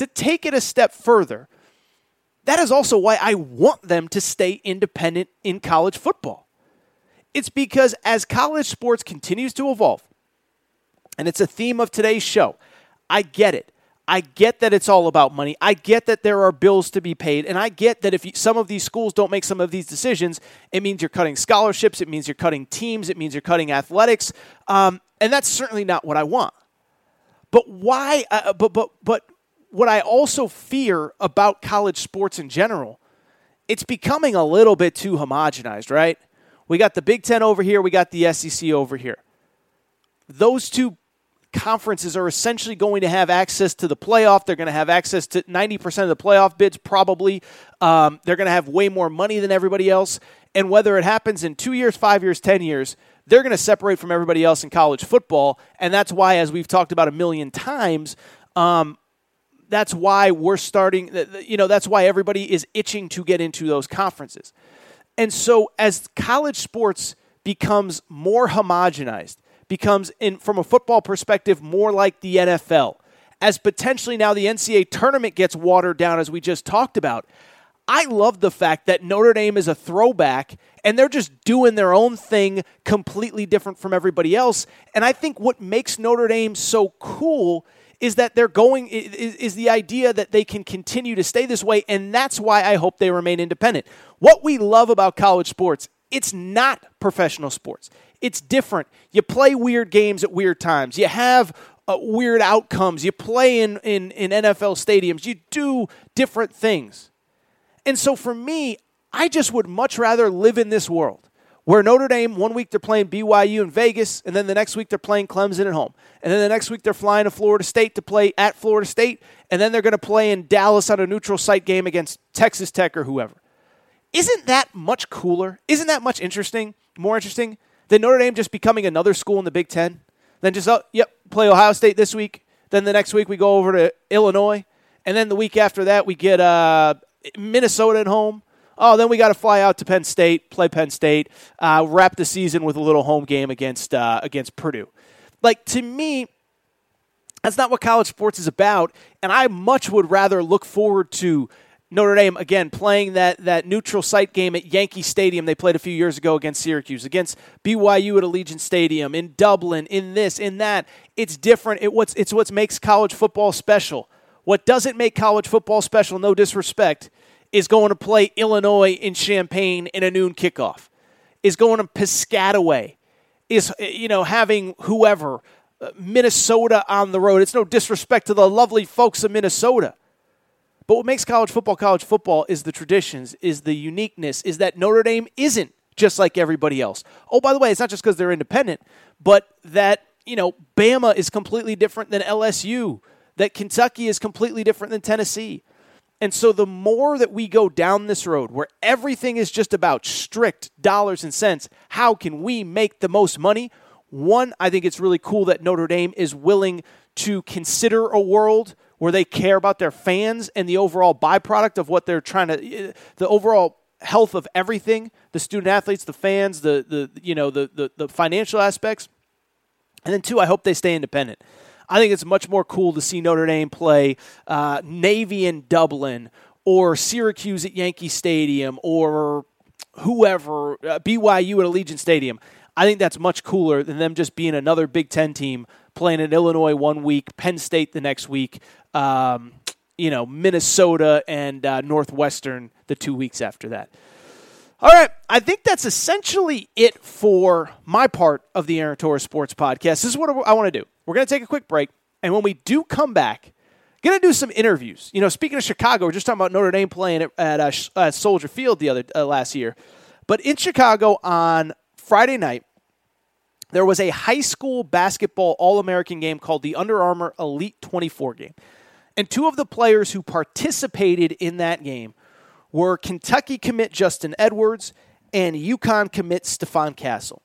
B: To take it a step further, that is also why I want them to stay independent in college football. It's because as college sports continues to evolve, and it's a theme of today's show, I get it. I get that it's all about money. I get that there are bills to be paid. And I get that if you, some of these schools don't make some of these decisions, it means you're cutting scholarships, it means you're cutting teams, it means you're cutting athletics. Um, and that's certainly not what I want. But why? Uh, but, but, but what I also fear about college sports in general, it's becoming a little bit too homogenized, right? We got the Big Ten over here, we got the SEC over here. Those two conferences are essentially going to have access to the playoff. They're going to have access to 90% of the playoff bids, probably. Um, they're going to have way more money than everybody else. And whether it happens in two years, five years, 10 years, they're going to separate from everybody else in college football. And that's why, as we've talked about a million times, um, that's why we're starting, you know, that's why everybody is itching to get into those conferences. And so as college sports becomes more homogenized, becomes in from a football perspective more like the NFL, as potentially now the NCAA tournament gets watered down as we just talked about. I love the fact that Notre Dame is a throwback and they're just doing their own thing completely different from everybody else. And I think what makes Notre Dame so cool is that they're going is, is, the idea that they can continue to stay this way and that's why I hope they remain independent. What we love about college sports, it's not professional sports. It's different. You play weird games at weird times. You have uh, weird outcomes. You play in, in in NFL stadiums. You do different things. And so for me, I just would much rather live in this world where Notre Dame, one week they're playing BYU in Vegas, and then the next week they're playing Clemson at home. And then the next week they're flying to Florida State to play at Florida State, and then they're going to play in Dallas on a neutral site game against Texas Tech or whoever. Isn't that much cooler? Isn't that much interesting, more interesting than Notre Dame just becoming another school in the Big Ten? Then just, oh, yep, play Ohio State this week. Then the next week we go over to Illinois. And then the week after that we get uh, Minnesota at home oh, then we got to fly out to Penn State, play Penn State, uh, wrap the season with a little home game against uh, against Purdue. Like to me, that's not what college sports is about, and I much would rather look forward to. Notre Dame again playing that that neutral site game at Yankee Stadium they played a few years ago against Syracuse, against BYU at Allegiant Stadium, in Dublin, in this, in that. It's different. It what's it's what makes college football special. What doesn't make college football special, no disrespect, is going to play Illinois in Champaign in a noon kickoff, is going to Piscataway, is you know having whoever uh, Minnesota on the road. It's no disrespect to the lovely folks of Minnesota. But what makes college football college football is the traditions, is the uniqueness, is that Notre Dame isn't just like everybody else. Oh, by the way, it's not just because they're independent, but that, you know, Bama is completely different than LSU, that Kentucky is completely different than Tennessee. And so the more that we go down this road where everything is just about strict dollars and cents, how can we make the most money? One, I think it's really cool that Notre Dame is willing to consider a world where they care about their fans and the overall byproduct of what they're trying to eh, the overall health of everything, the student athletes, the fans, the the you know, the the, the financial aspects. And then two, I hope they stay independent. I think it's much more cool to see Notre Dame play uh, Navy in Dublin or Syracuse at Yankee Stadium or whoever, uh, BYU at Allegiant Stadium. I think that's much cooler than them just being another Big Ten team playing in Illinois one week, Penn State the next week, um, you know, Minnesota and uh, Northwestern the two weeks after that. All right, I think that's essentially it for my part of the Aaron Torres Sports Podcast. This is what I want to do. We're going to take a quick break, and when we do come back, going to do some interviews. You know, speaking of Chicago, we're just talking about Notre Dame playing at, at uh, uh, Soldier Field the other uh, last year, but in Chicago on Friday night, there was a high school basketball All American game called the Under Armour Elite 24 game. And two of the players who participated in that game were Kentucky commit Justin Edwards and UConn commit Stephon Castle.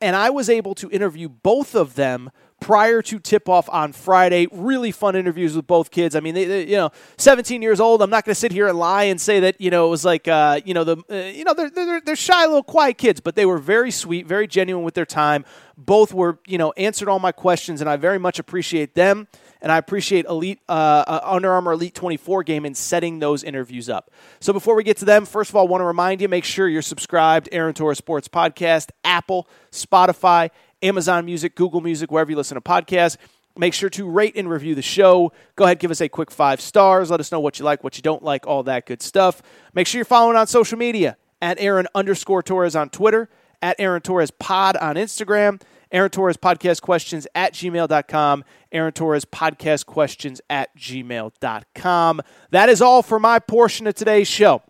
B: And I was able to interview both of them prior to tip off on Friday. Really fun interviews with both kids. I mean, they, they you know, 17 years old. I'm not going to sit here and lie and say that you know it was like uh, you know the uh, you know they're, they're they're shy little quiet kids, but they were very sweet, very genuine with their time. Both were you know answered all my questions, and I very much appreciate them and I appreciate Elite uh, uh, Under Armour Elite 24 game in setting those interviews up. So before we get to them, first of all, I want to remind you make sure you're subscribed. Aaron Torres Sports Podcast, Apple, Spotify, Amazon Music, Google Music, wherever you listen to podcasts. Make sure to rate and review the show. Go ahead, give us a quick five stars. Let us know what you like, what you don't like, all that good stuff. Make sure you're following on social media at Aaron underscore Torres on Twitter, at Aaron Torres Pod on Instagram, Aaron Torres Podcast Questions at gmail.com, Aaron Torres Podcast Questions at gmail.com. That is all for my portion of today's show.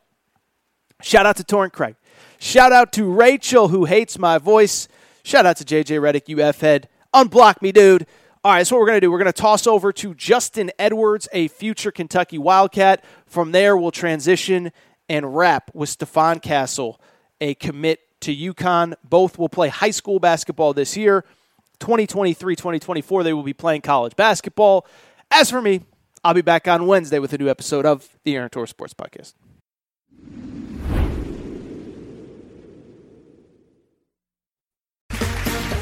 B: Shout out to Torrent Craig. Shout out to Rachel, who hates my voice. Shout out to JJ Redick, you F head. Unblock me, dude. All right, so what we're going to do, we're going to toss over to Justin Edwards, a future Kentucky Wildcat. From there, we'll transition and wrap with Stephon Castle, a commit to UConn. Both will play high school basketball this year. 2023 2024, they will be playing college basketball. As for me, I'll be back on Wednesday with a new episode of the Aaron Torres Sports Podcast.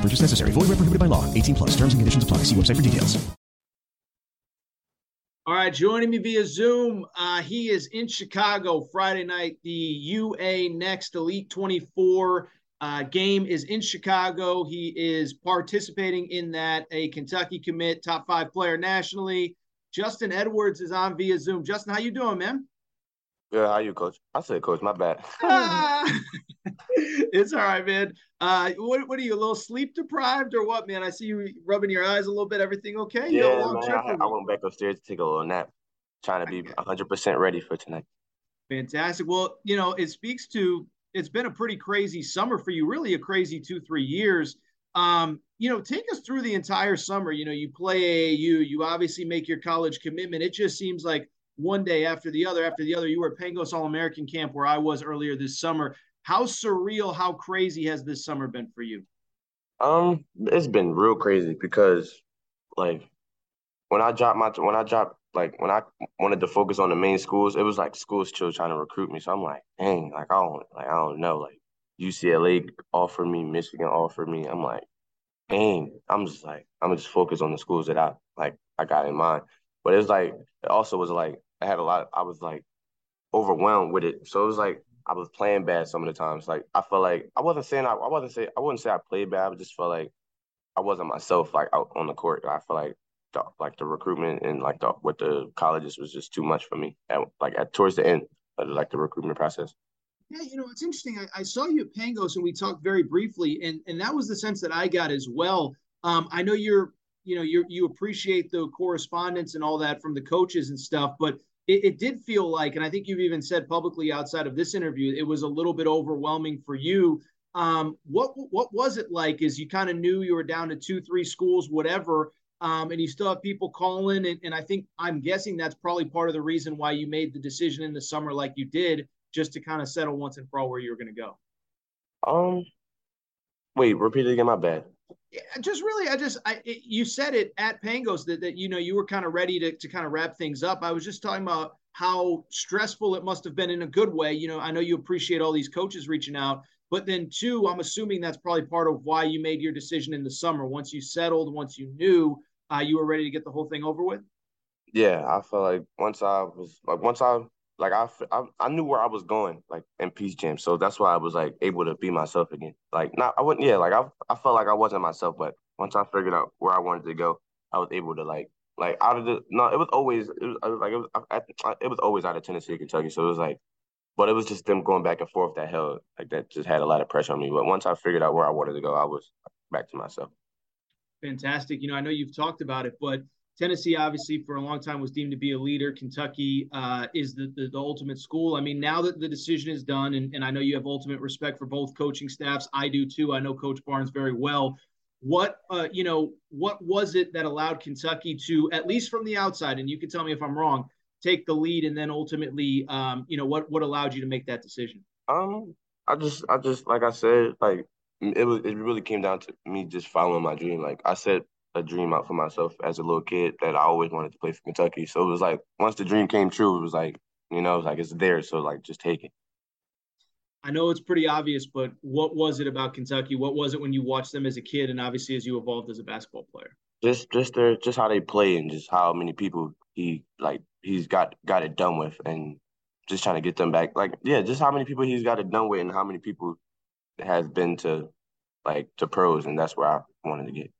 F: Purchase necessary. Void where prohibited by law. 18 plus. Terms and conditions apply. See website for details.
G: All right, joining me via Zoom, uh, he is in Chicago Friday night. The UA Next Elite 24 uh, game is in Chicago. He is participating in that, a Kentucky commit, top five player nationally. Justin Edwards is on via Zoom. Justin, how you doing, man?
H: Good. How you, coach? I said, coach. My bad.
G: it's all right, man. Uh, what what are you a little sleep deprived or what, man? I see you rubbing your eyes a little bit. Everything okay? You
H: yeah, man. I, I, went back upstairs to take a little nap, trying to be 100 percent ready for tonight.
G: Fantastic. Well, you know, it speaks to it's been a pretty crazy summer for you. Really, a crazy two three years. Um, you know, take us through the entire summer. You know, you play AAU, you obviously make your college commitment. It just seems like one day after the other after the other. You were at Pangos All American Camp where I was earlier this summer. How surreal, how crazy has this summer been for you?
H: Um, it's been real crazy because, like, when I dropped my when I dropped like when I wanted to focus on the main schools, it was like schools still trying to recruit me. So I'm like, dang, like I don't like I don't know. Like UCLA offered me, Michigan offered me. I'm like, dang. I'm just like I'm just focused on the schools that I like I got in mind. But it was like it also was like I had a lot. I was like overwhelmed with it. So it was like I was playing bad some of the times. Like I felt like I wasn't saying I, I wasn't say I wouldn't say I played bad. I just felt like I wasn't myself like out on the court. I felt like the, like the recruitment and like the with the colleges was just too much for me. At, like at towards the end of like the recruitment process.
G: Yeah, you know, it's interesting. I, I, saw you at Pangos and we talked very briefly, and and that was the sense that I got as well. Um, I know you're, you know, you you appreciate the correspondence and all that from the coaches and stuff, but it, it, did feel like, and I think you've even said publicly outside of this interview, it was a little bit overwhelming for you. Um, what what was it like? As you kind of knew you were down to two, three schools, whatever, um, and you still have people calling, and, and I think I'm guessing that's probably part of the reason why you made the decision in the summer like you did, just to kind of settle once and for all where you were going to go.
H: Um, wait, repeat it again. My bad.
G: Just really, I just, I, it, you said it at Pangos that, that, you know, you were kind of ready to, to kind of wrap things up. I was just talking about how stressful it must have been in a good way. You know, I know you appreciate all these coaches reaching out, but then two, I'm assuming that's probably part of why you made your decision in the summer. Once you settled, once you knew, uh, you were ready to get the whole thing over with.
H: Yeah, I felt like once I was like once I like I, I, I knew where I was going like in Peach Jam, so that's why I was like able to be myself again. Like not I wouldn't yeah like I I felt like I wasn't myself, but once I figured out where I wanted to go, I was able to like like out of the no it was always it was, like it was it was always out of Tennessee Kentucky, so it was like but it was just them going back and forth that held like that just had a lot of pressure on me. But once I figured out where I wanted to go, I was back to myself.
G: Fantastic. You know, I know you've talked about it, but Tennessee, obviously, for a long time was deemed to be a leader. Kentucky uh, is the, the, the ultimate school. I mean, now that the decision is done, and, and I know you have ultimate respect for both coaching staffs. I do too. I know Coach Barnes very well. What uh, you know, what was it that allowed Kentucky to, at least from the outside, and you can tell me if I'm wrong, take the lead, and then ultimately, um, you know, what what allowed you to make that decision?
H: Um, I just, I just, like I said, like it was, it really came down to me just following my dream. Like I said a dream out for myself as a little kid that I always wanted to play for Kentucky. So it was like once the dream came true, it was like you know, it was like it's there. So like just take it.
G: I know it's pretty obvious, but what was it about Kentucky? What was it when you watched them as a kid, and obviously as you evolved as a basketball player?
H: Just, just their, just how they play, and just how many people he like he's got got it done with, and just trying to get them back. Like, yeah, just how many people he's got it done with, and how many people has been to like to pros, and that's where I wanted to get.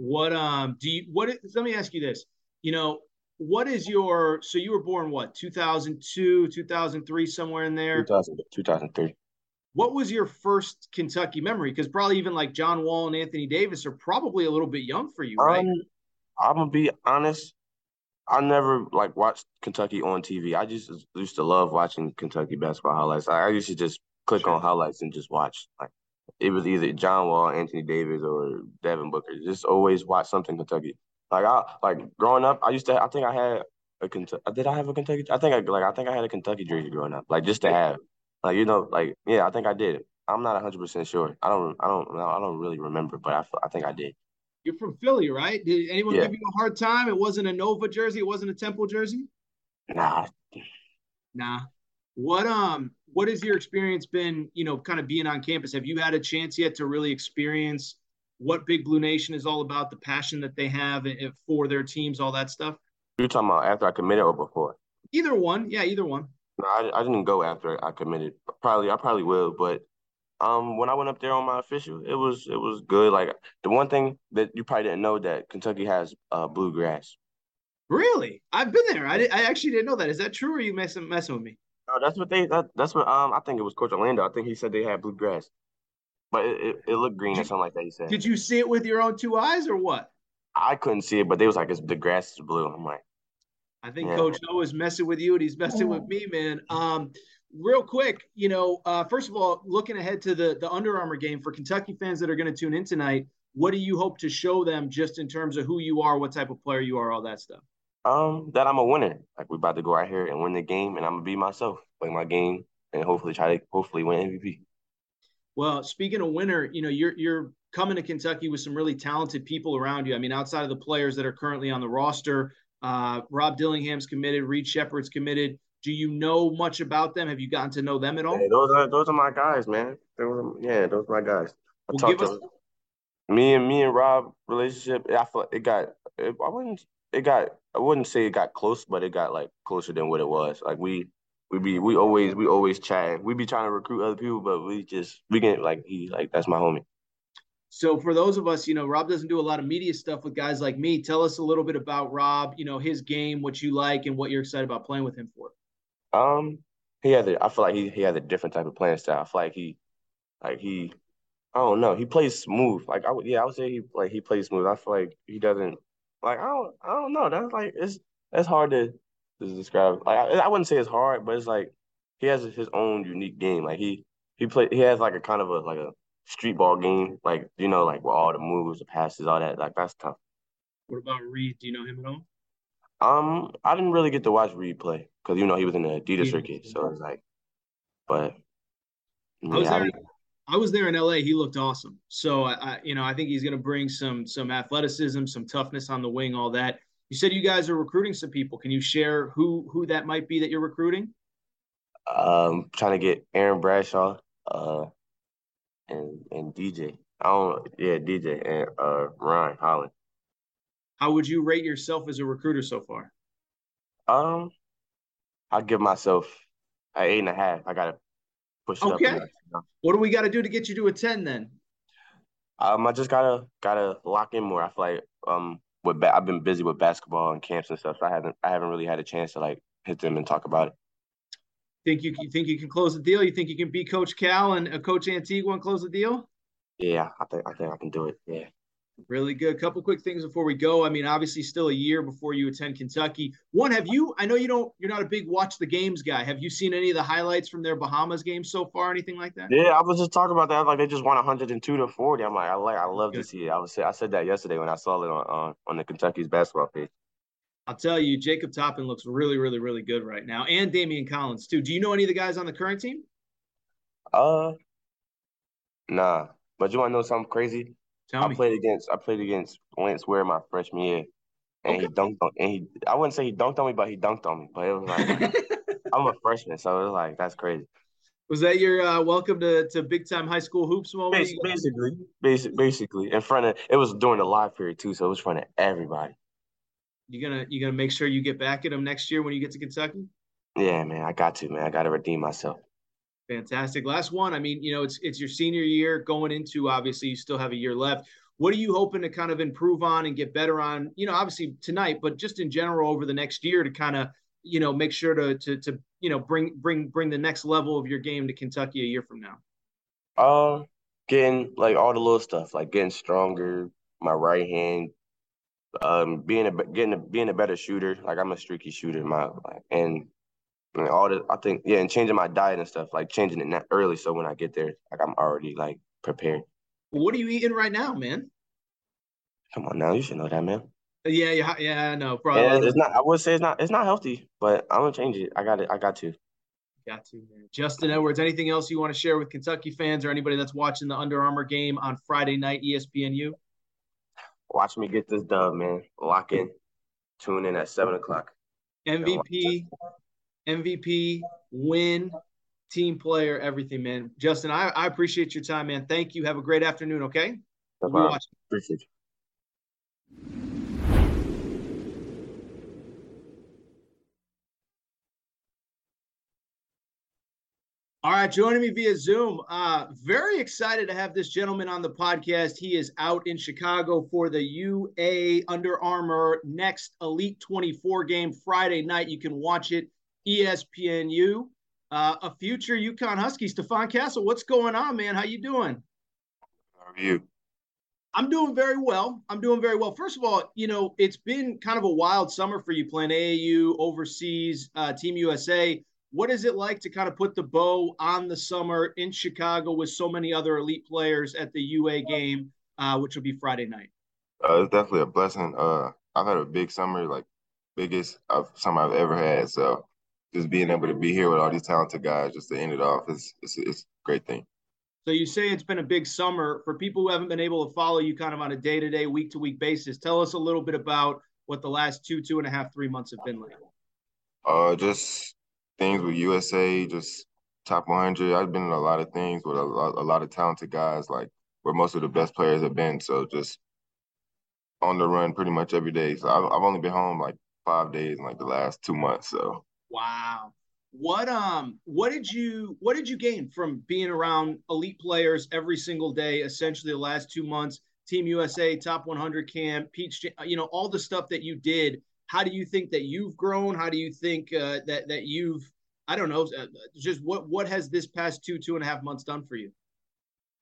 G: What um do you what let me ask you this. You know, what is your so you were born what 2002 2003 somewhere in there?
H: 2000, 2003
G: what was your first kentucky memory? Because probably even like john wall and anthony davis are probably a little bit young for you right? Um,
H: i'm gonna be honest i never like watched kentucky on tv i just used to love watching kentucky basketball highlights. I used to just click sure. on highlights and just watch like it was either John Wall, Anthony Davis, or Devin Booker. Just always watch something Kentucky. Like I like growing up, I used to. I think I had a Kentucky. Uh, did I have a Kentucky? I think I like. I think I had a Kentucky jersey growing up. Like just to have. Like you know, like yeah, I think I did. I'm not 100 percent sure. I don't. I don't. I don't really remember, but I. I think I did.
G: You're from Philly, right? Did anyone yeah. give you a hard time? It wasn't a Nova jersey. It wasn't a Temple jersey.
H: Nah.
G: Nah. What um what has your experience been, you know, kind of being on campus? Have you had a chance yet to really experience what Big Blue Nation is all about, the passion that they have for their teams, all that stuff?
H: You're talking about after I committed or before?
G: Either one. Yeah, either one.
H: No, I, I didn't go after I committed. Probably I probably will, but um when I went up there on my official, it was it was good. Like the one thing that you probably didn't know that Kentucky has uh bluegrass.
G: Really? I've been there. I, I actually didn't know that. Is that true or are you messing messing with me?
H: No, that's what they. That, that's what. Um, I think it was Coach Orlando. I think he said they had blue grass, but it, it, it looked green or something like that. He said.
G: Did you see it with your own two eyes or what?
H: I couldn't see it, but they was like, "It's the grass is blue." I'm like,
G: I think
H: Yeah.
G: Coach O is messing with you and he's messing with me, man. Um, real quick, you know, uh, first of all, looking ahead to the the Under Armour game for Kentucky fans that are going to tune in tonight, what do you hope to show them just in terms of who you are, what type of player you are, all that stuff?
H: Um, that I'm a winner. Like we're about to go out here and win the game, and I'm gonna be myself, play my game, and hopefully try to hopefully win MVP.
G: Well, speaking of winner, you know, you're you're coming to Kentucky with some really talented people around you. I mean, outside of the players that are currently on the roster, uh, Rob Dillingham's committed, Reed Sheppard's committed. Do you know much about them? Have you gotten to know them at all?
H: Hey, those are those are my guys, man. Those are, yeah, those are my guys. I
G: Well,
H: talked to
G: us-
H: me and me and Rob relationship. I feel like it got. It, I wouldn't. It got. I wouldn't say it got close, but it got like closer than what it was. Like we. We be we always we always chat. We be trying to recruit other people, but we just we get like he like that's my homie.
G: So for those of us, you know, Rob doesn't do a lot of media stuff with guys like me. Tell us a little bit about Rob, you know, his game, what you like, and what you're excited about playing with him for.
H: Um, he has a. I feel like he he has a different type of playing style. I feel like he, like he, I don't know. He plays smooth. Like I would, yeah, I would say he like he plays smooth. I feel like he doesn't like I don't I don't know. That's like it's that's hard to, to describe. Like I, I wouldn't say it's hard, but it's like he has his own unique game. Like he he play he has like a kind of a like a street ball game. Like you know like with all the moves, the passes, all that. Like that's tough.
G: What about Reed? Do you know him at all?
H: Um, I didn't really get to watch Reed play because you know he was in the Adidas circuit, so it's like, but
G: I was
H: yeah, I
G: there.
H: didn't-
G: I was there in LA. He looked awesome. So I, I you know, I think he's going to bring some some athleticism, some toughness on the wing, all that. You said you guys are recruiting some people. Can you share who who that might be that you're recruiting?
H: um trying to get Aaron Bradshaw, uh, and and DJ. I don't, yeah, DJ and uh Ron Holland.
G: How would you rate yourself as a recruiter so far?
H: Um, I give myself an eight and a half. I gotta push it up.
G: Okay.
H: you know?
G: What do we got to do to get you to a 10 then?
H: Um, I just gotta gotta lock in more. I feel like um with ba- I've been busy with basketball and camps and stuff. So I haven't I haven't really had a chance to like hit them and talk about it.
G: Think you, you think you can close the deal? You think you can beat Coach Cal and uh, Coach Antigua and close the deal?
H: Yeah, I think I think I can do it. Yeah.
G: Really good. A Couple quick things before we go. I mean, obviously, still a year before you attend Kentucky. One, have you? I know you don't. You're not a big watch the games guy. Have you seen any of the highlights from their Bahamas game so far? Anything like that?
H: Yeah, I was just talking about that. Like they just won 102 to 40. I'm like, I like, I love to see it. I was, I said that yesterday when I saw it on on, on the Kentucky's basketball page.
G: I'll tell you, Jacob Toppin looks really, really, really good right now, and Daimion Collins too. Do you know any of the guys on the current team?
H: Uh, nah. But you want to know something crazy?
G: Tell
H: I
G: me.
H: played against, I played against Lance Ware my freshman year, and he dunked on, and he, I wouldn't say he dunked on me, but he dunked on me. But it was like, I'm a freshman, so it was like that's crazy.
G: Was that your uh, welcome to, to big time high school hoops moment?
H: Bas- Basically, basic, basically, in front of it was during the live period too, so it was in front of everybody.
G: You gonna you gonna make sure you get back at them next year when you get to Kentucky?
H: Yeah, man, I got to, man, I got to redeem myself.
G: Fantastic. Last one. I mean, you know, it's it's your senior year going into obviously you still have a year left. What are you hoping to kind of improve on and get better on? You know, obviously tonight, but just in general over the next year to kind of you know make sure to to to you know bring bring bring the next level of your game to Kentucky a year from now.
H: Um, getting like all the little stuff, like getting stronger, my right hand, um, being a getting a, being a better shooter. Like I'm a streaky shooter, my and, and all the I think yeah, and changing my diet and stuff, like changing it not early, so when I get there, like I'm already like prepared.
G: What are you eating right now, man?
H: Come on now, you should know that, man.
G: Yeah, yeah, yeah. I know, bro.
H: And it's not. I would say it's not. It's not healthy, but I'm gonna change it. I got it. I got to.
G: Got to, man. Justin Edwards, anything else you want to share with Kentucky fans or anybody that's watching the Under Armour game on Friday night, ESPNU?
H: Watch me get this dub, man. Lock in. Tune in at seven o'clock.
G: MVP, MVP, win, team player, everything, man. Justin, I, I appreciate your time, man. Thank you. Have a great afternoon, okay?
H: No
G: We'll be
H: problem.
G: watching.
H: Appreciate you.
G: All right, joining me via Zoom. Uh, very excited to have this gentleman on the podcast. He is out in Chicago for the UA Under Armour next Elite 24 game Friday night. You can watch it ESPNU. uh, a future UConn Husky, Stephon Castle. What's going on, man? How you doing?
H: How are you?
G: I'm doing very well. I'm doing very well. First of all, you know, it's been kind of a wild summer for you playing AAU, overseas, uh, Team USA. What is it like to kind of put the bow on the summer in Chicago with so many other elite players at the UA game, uh, which will be Friday night?
I: Uh, it's definitely a blessing. Uh, I've had a big summer, like biggest of summer I've ever had. So just being able to be here with all these talented guys, just to end it off, is it's, it's a great thing.
G: So you say it's been a big summer for people who haven't been able to follow you kind of on a day to day, week to week basis. Tell us a little bit about what the last two, two and a half, three months have been like.
I: Uh, just things with USA, just top 100. I've been in a lot of things with a lot, a lot of talented guys, like where most of the best players have been. So just on the run pretty much every day. So I've, I've only been home like five days in like the last two months. So
G: wow. What um what did you what did you gain from being around elite players every single day essentially the last 2 months? Team USA top 100 camp Peach you know all the stuff that you did. How do you think that you've grown? How do you think uh, that that you've I don't know uh, just what what has this past two two and a half months done for you?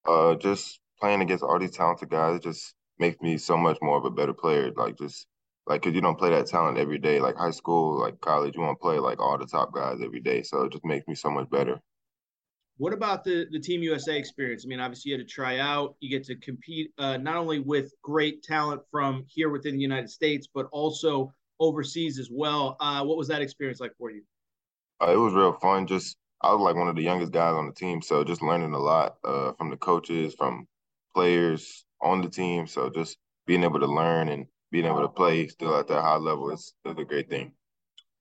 I: Uh just playing against all these talented guys just makes me so much more of a better player. Like just like because you don't play that talent every day. Like high school like college you want to play like all the top guys every day so it just makes me so much better.
G: What about the the team usa experience? I mean obviously you had to try out. You get to compete uh, not only with great talent from here within the united states but also overseas as well. Uh, what was that experience like for you?
I: Uh, it was real fun. Just i was like one of the youngest guys on the team so just learning a lot uh, from the coaches from players on the team so just being able to learn and being able to play still at that high level is, is a great thing.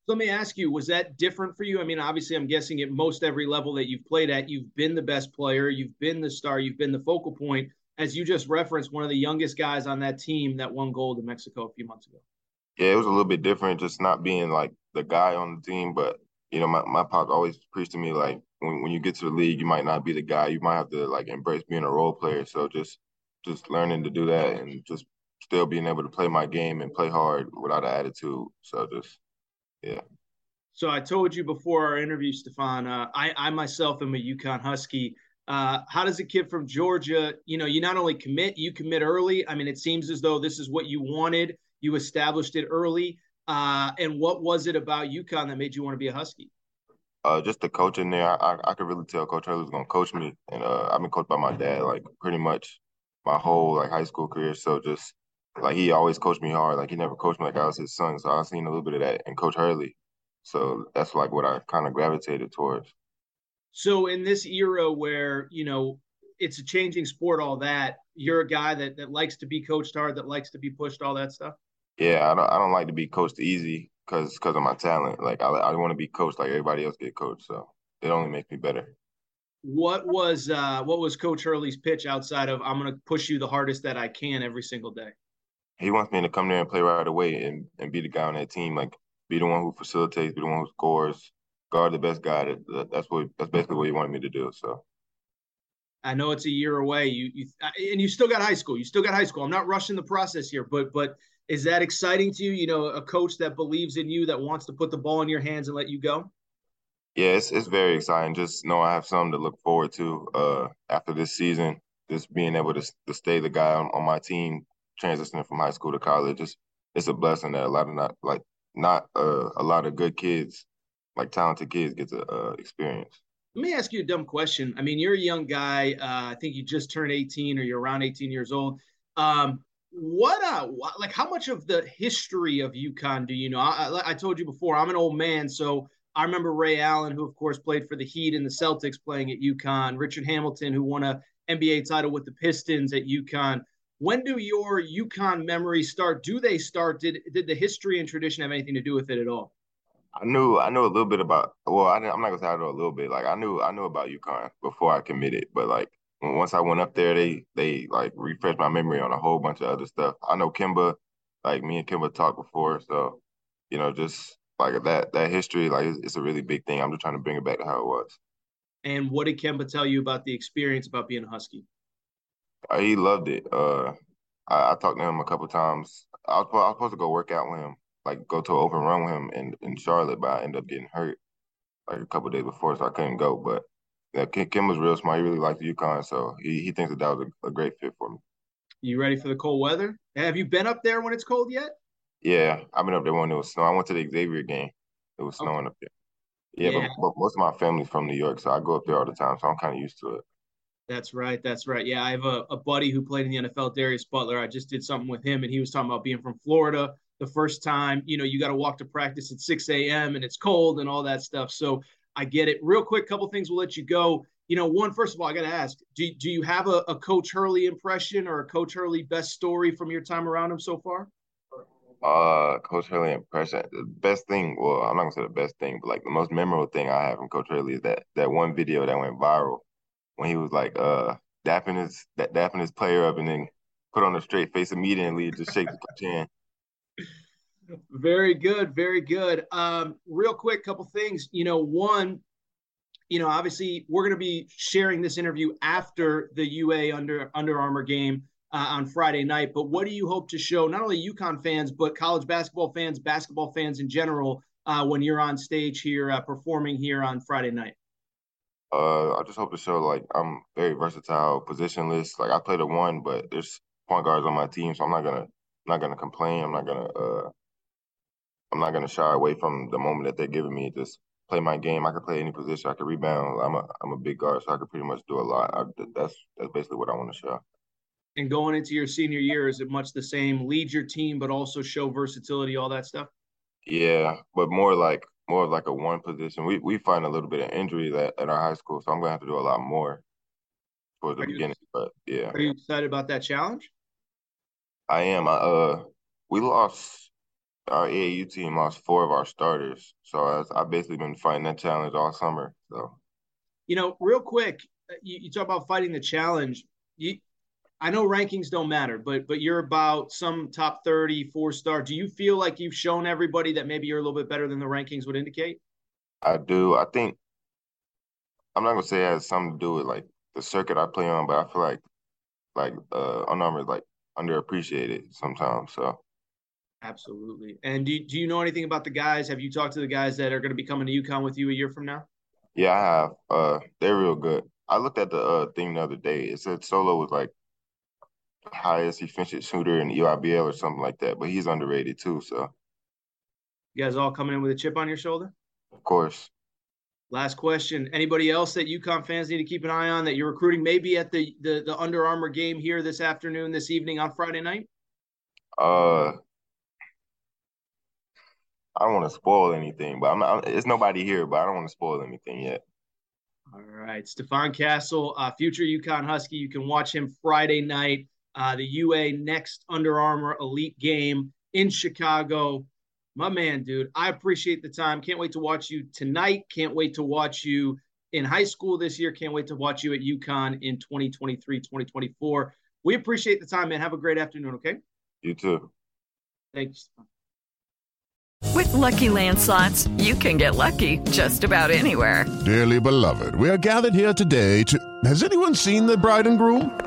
G: Let me ask you, was that different for you? I mean, obviously, I'm guessing at most every level that you've played at, you've been the best player, you've been the star, you've been the focal point. As you just referenced, one of the youngest guys on that team that won gold in Mexico a few months ago.
I: Yeah, it was a little bit different, just not being like the guy on the team. But, you know, my, my pop always preached to me like, when, when you get to the league, you might not be the guy. You might have to like embrace being a role player. So just just learning to do that and just still being able to play my game and play hard without an attitude. So just, yeah.
G: So I told you before our interview, Stephon, uh, I, I myself am a UConn Husky. Uh, how does a kid from Georgia, you know, you not only commit, you commit early. I mean, it seems as though this is what you wanted. You established it early. Uh, and what was it about UConn that made you want to be a Husky?
I: Uh, just the coach in there. I, I could really tell Coach Hurley was going to coach me. And uh, I've been coached by my dad, like, pretty much my whole, like, high school career. So just like he always coached me hard. Like he never coached me like I was his son. So I seen a little bit of that in Coach Hurley. So that's like what I kind of gravitated towards.
G: So in this era where you know it's a changing sport, all that you're a guy that that likes to be coached hard, that likes to be pushed, all that stuff.
I: Yeah, I don't. I don't like to be coached easy because because of my talent. Like I I want to be coached like everybody else get coached. So it only makes me better.
G: What was uh, what was Coach Hurley's pitch outside of I'm going to push you the hardest that I can every single day?
I: He wants me to come there and play right away and, and be the guy on that team, like be the one who facilitates, be the one who scores, guard the best guy. That, that's what that's basically what he wanted me to do. So.
G: I know it's a year away. You, you and you still got high school. You still got high school. I'm not rushing the process here, but but is that exciting to you? You know, a coach that believes in you, that wants to put the ball in your hands and let you go.
I: Yeah, it's it's very exciting. Just know I have something to look forward to uh, after this season. Just being able to to stay the guy on, on my team transitioning from high school to college. It's it's a blessing that a lot of not like not uh, a lot of good kids, like talented kids, get to uh, experience.
G: Let me ask you a dumb question. I mean, you're a young guy. Uh, I think you just turned 18 or you're around 18 years old. Um, what uh like how much of the history of UConn do you know? I, I, I, told you before, I'm an old man, so I remember Ray Allen, who of course played for the Heat and the Celtics, playing at UConn. Richard Hamilton, who won a NBA title with the Pistons at UConn when do your UConn memories start? Do they start? Did did the history and tradition have anything to do with it at all?
I: I knew I knew a little bit about. Well, I, am not gonna say I know a little bit. Like I knew I knew about UConn before I committed, but like once I went up there, they they like refreshed my memory on a whole bunch of other stuff. I know Kemba, like me and Kemba talked before, so you know just like that that history, like it's, it's a really big thing. I'm just trying to bring it back to how it was.
G: And what did Kemba tell you about the experience about being a Husky?
I: He loved it. Uh, I, I, talked to him a couple times. I was, I was supposed to go work out with him, like go to an open run with him in, in Charlotte, but I ended up getting hurt. like a couple days before, so I couldn't go. But yeah, Kim, Kim was real smart. He really liked the UConn, so he he thinks that that was a, a great fit for me.
G: You ready for the cold weather? Have you been up there when it's cold yet?
I: Yeah, I've been up there when it was snow. I went to the Xavier game. It was snowing okay. up there. Yeah, yeah. But, but, most of my family's from New York, so I go up there all the time. So I'm kind of used to it.
G: That's right. That's right. Yeah, I have a, a buddy who played in the NFL, Darius Butler. I just did something with him, and he was talking about being from Florida the first time. You know, you got to walk to practice at 6 a.m. and it's cold and all that stuff. So I get it. Real quick, couple things we'll let you go. You know, one, first of all, I got to ask do, do you have a, a Coach Hurley impression or a Coach Hurley best story from your time around him so far?
I: Uh, Coach Hurley impression. The best thing, well, I'm not gonna say the best thing, but like the most memorable thing I have from Coach Hurley is that that one video that went viral when he was like uh dapping his that dapping his player up and then put on a straight face immediately just shake the hand.
G: Very good, very good. Um, real quick, couple things. You know, one, you know, obviously we're going to be sharing this interview after the UA Under Under Armour game uh, on Friday night. But what do you hope to show not only UConn fans but college basketball fans, basketball fans in general, uh, when you're on stage here uh, performing here on Friday night?
I: Uh, I just hope to show like I'm very versatile, positionless. Like I play the one, but there's point guards on my team, so I'm not gonna I'm not gonna complain. I'm not gonna uh I'm not gonna shy away from the moment that they're giving me. Just play my game. I can play any position. I can rebound. I'm a I'm a big guard, so I can pretty much do a lot. I, that's that's basically what I want to show.
G: And going into your senior year, is it much the same? Lead your team, but also show versatility, all that stuff.
I: Yeah, but more like more of like a one position. We we find a little bit of injury at, at our high school, so I'm gonna have to do a lot more towards the are beginning. You, but yeah,
G: are you excited about that challenge?
I: I am. I, uh, we lost our AAU team lost four of our starters, so I, I've basically been fighting that challenge all summer. So,
G: you know, real quick, uh, you, you talk about fighting the challenge. You I know rankings don't matter, but but you're about some top 30, four star. Do you feel like you've shown everybody that maybe you're a little bit better than the rankings would indicate?
I: I do. I think I'm not gonna say it has something to do with like the circuit I play on, but I feel like like uh is like underappreciated sometimes. So
G: absolutely. And do do you know anything about the guys? Have you talked to the guys that are going to be coming to UConn with you a year from now?
I: Yeah, I have. Uh, they're real good. I looked at the uh, thing the other day. It said Solo was like highest efficient shooter in EYBL or something like that, but he's underrated too. So,
G: you guys all coming in with a chip on your shoulder?
I: Of course.
G: Last question. Anybody else that UConn fans need to keep an eye on that you're recruiting maybe at the the, the Under Armour game here this afternoon, this evening on Friday night?
I: Uh, I don't want to spoil anything, but I'm not. It's nobody here, but I don't want to spoil anything yet.
G: All right, Stephon Castle, uh, future UConn Husky. You can watch him Friday night uh, the UA next Under Armour Elite game in Chicago. My man, dude, I appreciate the time. Can't wait to watch you tonight. Can't wait to watch you in high school this year. Can't wait to watch you at UConn in 2023, 2024. We appreciate the time, man. Have a great afternoon, okay?
I: You too.
G: Thanks.
E: With LuckyLand Slots, you can get lucky just about anywhere.
D: Dearly beloved, we are gathered here today to. Has anyone seen the bride and groom?